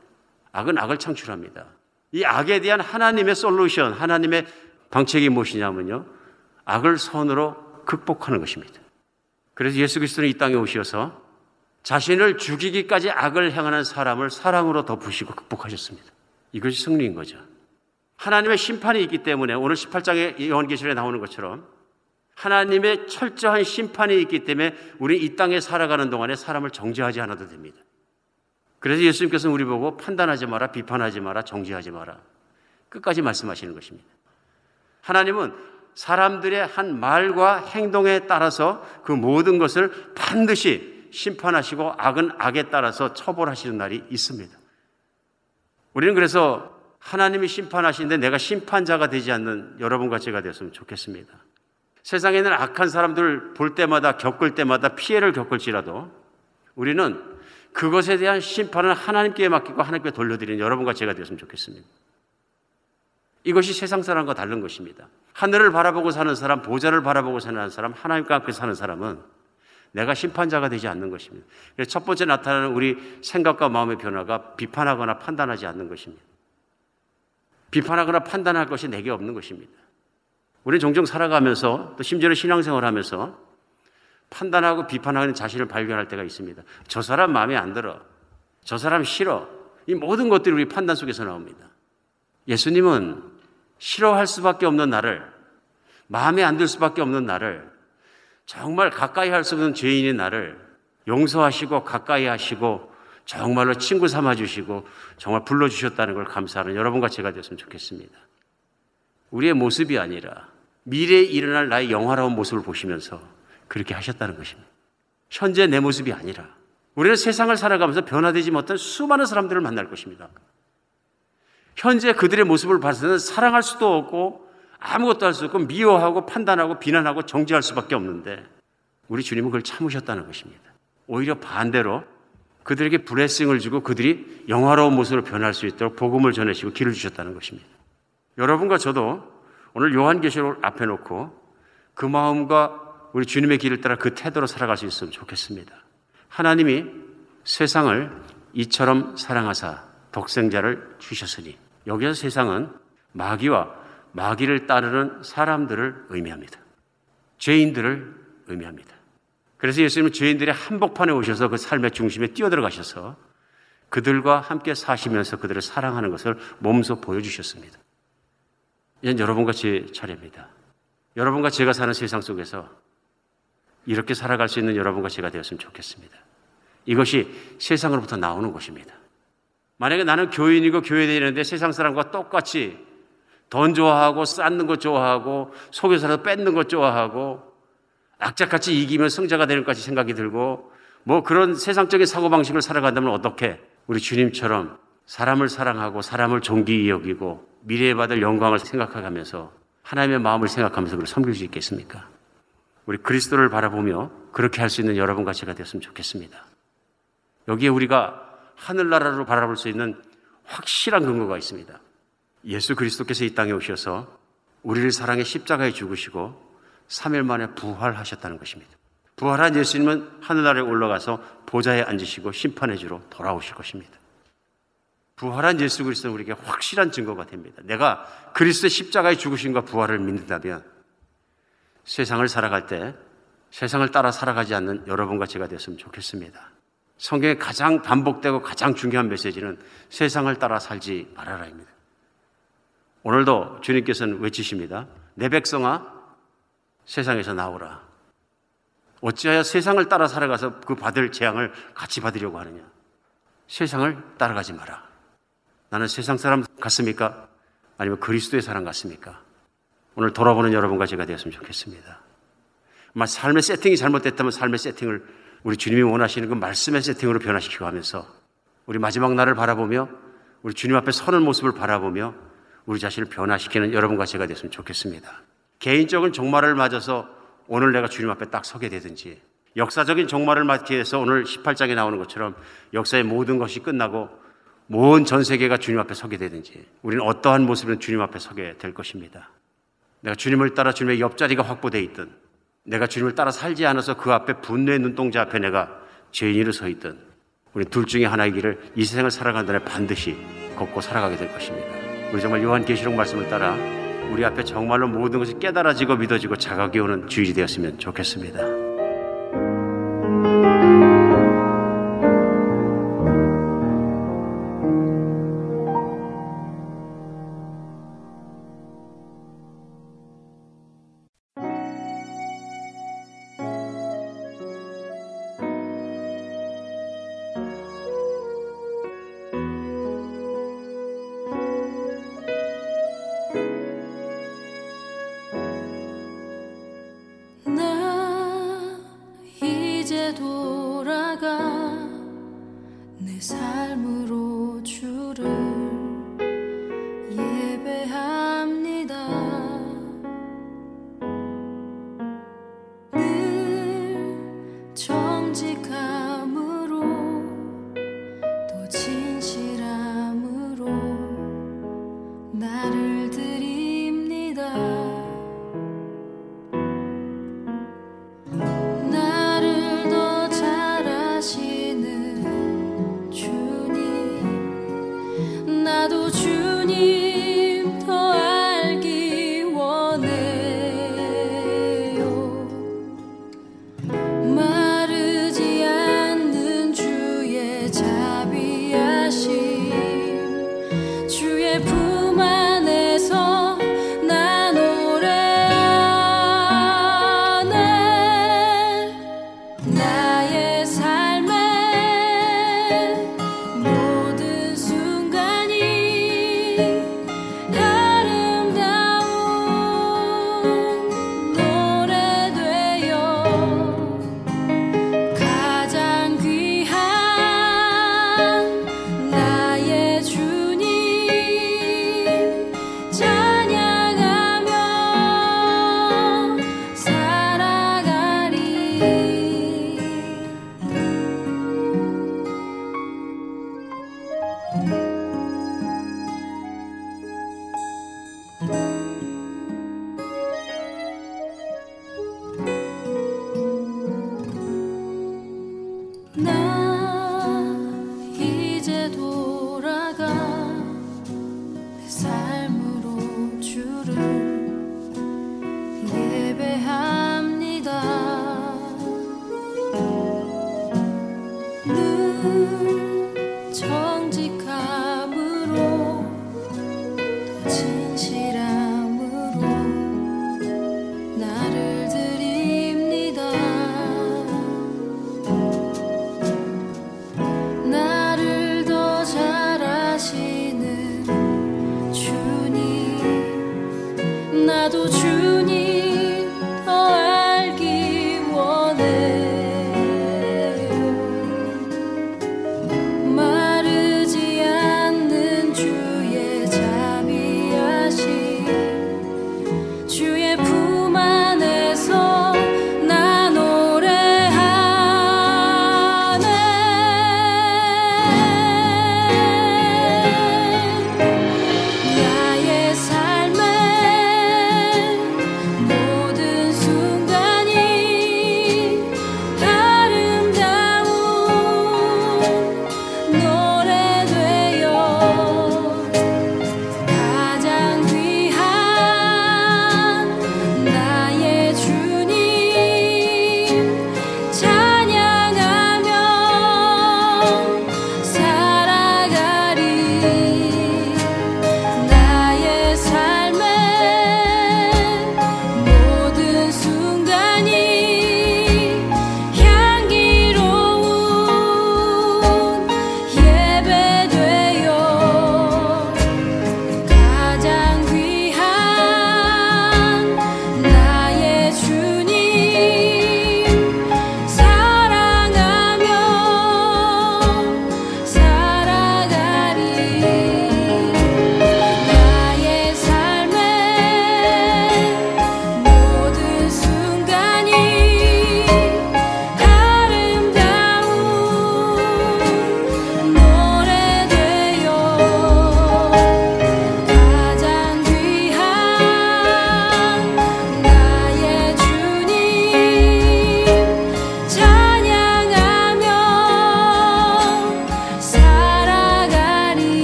I: 악은 악을 창출합니다. 이 악에 대한 하나님의 솔루션, 하나님의 방책이 무엇이냐면요. 악을 선으로 극복하는 것입니다. 그래서 예수 그리스도는 이 땅에 오셔서 자신을 죽이기까지 악을 행하는 사람을 사랑으로 덮으시고 극복하셨습니다. 이것이 승리인 거죠. 하나님의 심판이 있기 때문에 오늘 18장의 요한계시록에 나오는 것처럼 하나님의 철저한 심판이 있기 때문에 우리 이 땅에 살아가는 동안에 사람을 정죄하지 않아도 됩니다. 그래서 예수님께서는 우리 보고 판단하지 마라, 비판하지 마라, 정죄하지 마라. 끝까지 말씀하시는 것입니다. 하나님은 사람들의 한 말과 행동에 따라서 그 모든 것을 반드시 심판하시고 악은 악에 따라서 처벌하시는 날이 있습니다. 우리는 그래서 하나님이 심판하시는데 내가 심판자가 되지 않는 여러분과 제가 되었으면 좋겠습니다. 세상에 있는 악한 사람들 볼 때마다 겪을 때마다 피해를 겪을지라도 우리는 그것에 대한 심판을 하나님께 맡기고 하나님께 돌려드리는 여러분과 제가 되었으면 좋겠습니다. 이것이 세상 사람과 다른 것입니다. 하늘을 바라보고 사는 사람, 보좌를 바라보고 사는 사람, 하나님과 함께 사는 사람은 내가 심판자가 되지 않는 것입니다. 그래서 첫 번째 나타나는 우리 생각과 마음의 변화가 비판하거나 판단하지 않는 것입니다. 비판하거나 판단할 것이 내게 없는 것입니다. 우리는 종종 살아가면서 또 심지어 신앙생활 하면서 판단하고 비판하는 자신을 발견할 때가 있습니다. 저 사람 마음에 안 들어. 저 사람 싫어. 이 모든 것들이 우리 판단 속에서 나옵니다. 예수님은 싫어할 수밖에 없는 나를, 마음에 안 들 수밖에 없는 나를, 정말 가까이 할 수 없는 죄인인 나를 용서하시고 가까이 하시고 정말로 친구 삼아 주시고 정말 불러 주셨다는 걸 감사하는 여러분과 제가 되었으면 좋겠습니다. 우리의 모습이 아니라 미래에 일어날 나의 영화로운 모습을 보시면서 그렇게 하셨다는 것입니다. 현재 내 모습이 아니라 우리는 세상을 살아가면서 변화되지 못한 수많은 사람들을 만날 것입니다. 현재 그들의 모습을 봐서는 사랑할 수도 없고 아무것도 할 수 없고 미워하고 판단하고 비난하고 정죄할 수밖에 없는데 우리 주님은 그걸 참으셨다는 것입니다. 오히려 반대로 그들에게 브레싱을 주고 그들이 영화로운 모습으로 변할 수 있도록 복음을 전해시고 길을 주셨다는 것입니다. 여러분과 저도 오늘 요한계시록 앞에 놓고 그 마음과 우리 주님의 길을 따라 그 태도로 살아갈 수 있으면 좋겠습니다. 하나님이 세상을 이처럼 사랑하사 독생자를 주셨으니 여기서 세상은 마귀와 마귀를 따르는 사람들을 의미합니다. 죄인들을 의미합니다. 그래서 예수님은 죄인들의 한복판에 오셔서 그 삶의 중심에 뛰어들어가셔서 그들과 함께 사시면서 그들을 사랑하는 것을 몸소 보여주셨습니다. 이제 여러분과 제 차례입니다. 여러분과 제가 사는 세상 속에서 이렇게 살아갈 수 있는 여러분과 제가 되었으면 좋겠습니다. 이것이 세상으로부터 나오는 것입니다. 만약에 나는 교인이고 교회 다니는데 세상 사람과 똑같이 돈 좋아하고 쌓는 것 좋아하고 속여서라도 뺏는 것 좋아하고 악착같이 이기면 성자가 되는 것까지 생각이 들고 뭐 그런 세상적인 사고방식을 살아간다면 어떻게 우리 주님처럼 사람을 사랑하고 사람을 존귀히 여기고 미래에 받을 영광을 생각하면서 하나님의 마음을 생각하면서 그를 섬길 수 있겠습니까? 우리 그리스도를 바라보며 그렇게 할 수 있는 여러분과 제가 되었으면 좋겠습니다. 여기에 우리가 하늘나라로 바라볼 수 있는 확실한 근거가 있습니다. 예수 그리스도께서 이 땅에 오셔서 우리를 사랑해 십자가에 죽으시고 3일 만에 부활하셨다는 것입니다. 부활한 예수님은 하늘나라에 올라가서 보좌에 앉으시고 심판의 주로 돌아오실 것입니다. 부활한 예수 그리스도는 우리에게 확실한 증거가 됩니다. 내가 그리스도의 십자가의 죽으심과 부활을 믿는다면 세상을 살아갈 때 세상을 따라 살아가지 않는 여러분과 제가 됐으면 좋겠습니다. 성경의 가장 반복되고 가장 중요한 메시지는 세상을 따라 살지 말아라입니다. 오늘도 주님께서는 외치십니다. 내 백성아, 세상에서 나오라. 어찌하여 세상을 따라 살아가서 그 받을 재앙을 같이 받으려고 하느냐? 세상을 따라가지 마라. 나는 세상 사람 같습니까? 아니면 그리스도의 사람 같습니까? 오늘 돌아보는 여러분과 제가 되었으면 좋겠습니다. 막 삶의 세팅이 잘못됐다면 삶의 세팅을 우리 주님이 원하시는 그 말씀의 세팅으로 변화시키고 하면서 우리 마지막 날을 바라보며 우리 주님 앞에 서는 모습을 바라보며 우리 자신을 변화시키는 여러분과 제가 됐으면 좋겠습니다. 개인적인 종말을 맞아서 오늘 내가 주님 앞에 딱 서게 되든지 역사적인 종말을 맞기 위해서 오늘 18장에 나오는 것처럼 역사의 모든 것이 끝나고 모전 세계가 주님 앞에 서게 되든지 우리는 어떠한 모습으로 주님 앞에 서게 될 것입니다. 내가 주님을 따라 주님의 옆자리가 확보되어 있든 내가 주님을 따라 살지 않아서 그 앞에 분노의 눈동자 앞에 내가 죄인으로 서 있든 우리 둘 중에 길을 이 세상을 살아간다에 반드시 걷고 살아가게 될 것입니다. 우리 정말 요한계시록 말씀을 따라 우리 앞에 정말로 모든 것이 깨달아지고 믿어지고 자각이 오는 주일이 되었으면 좋겠습니다.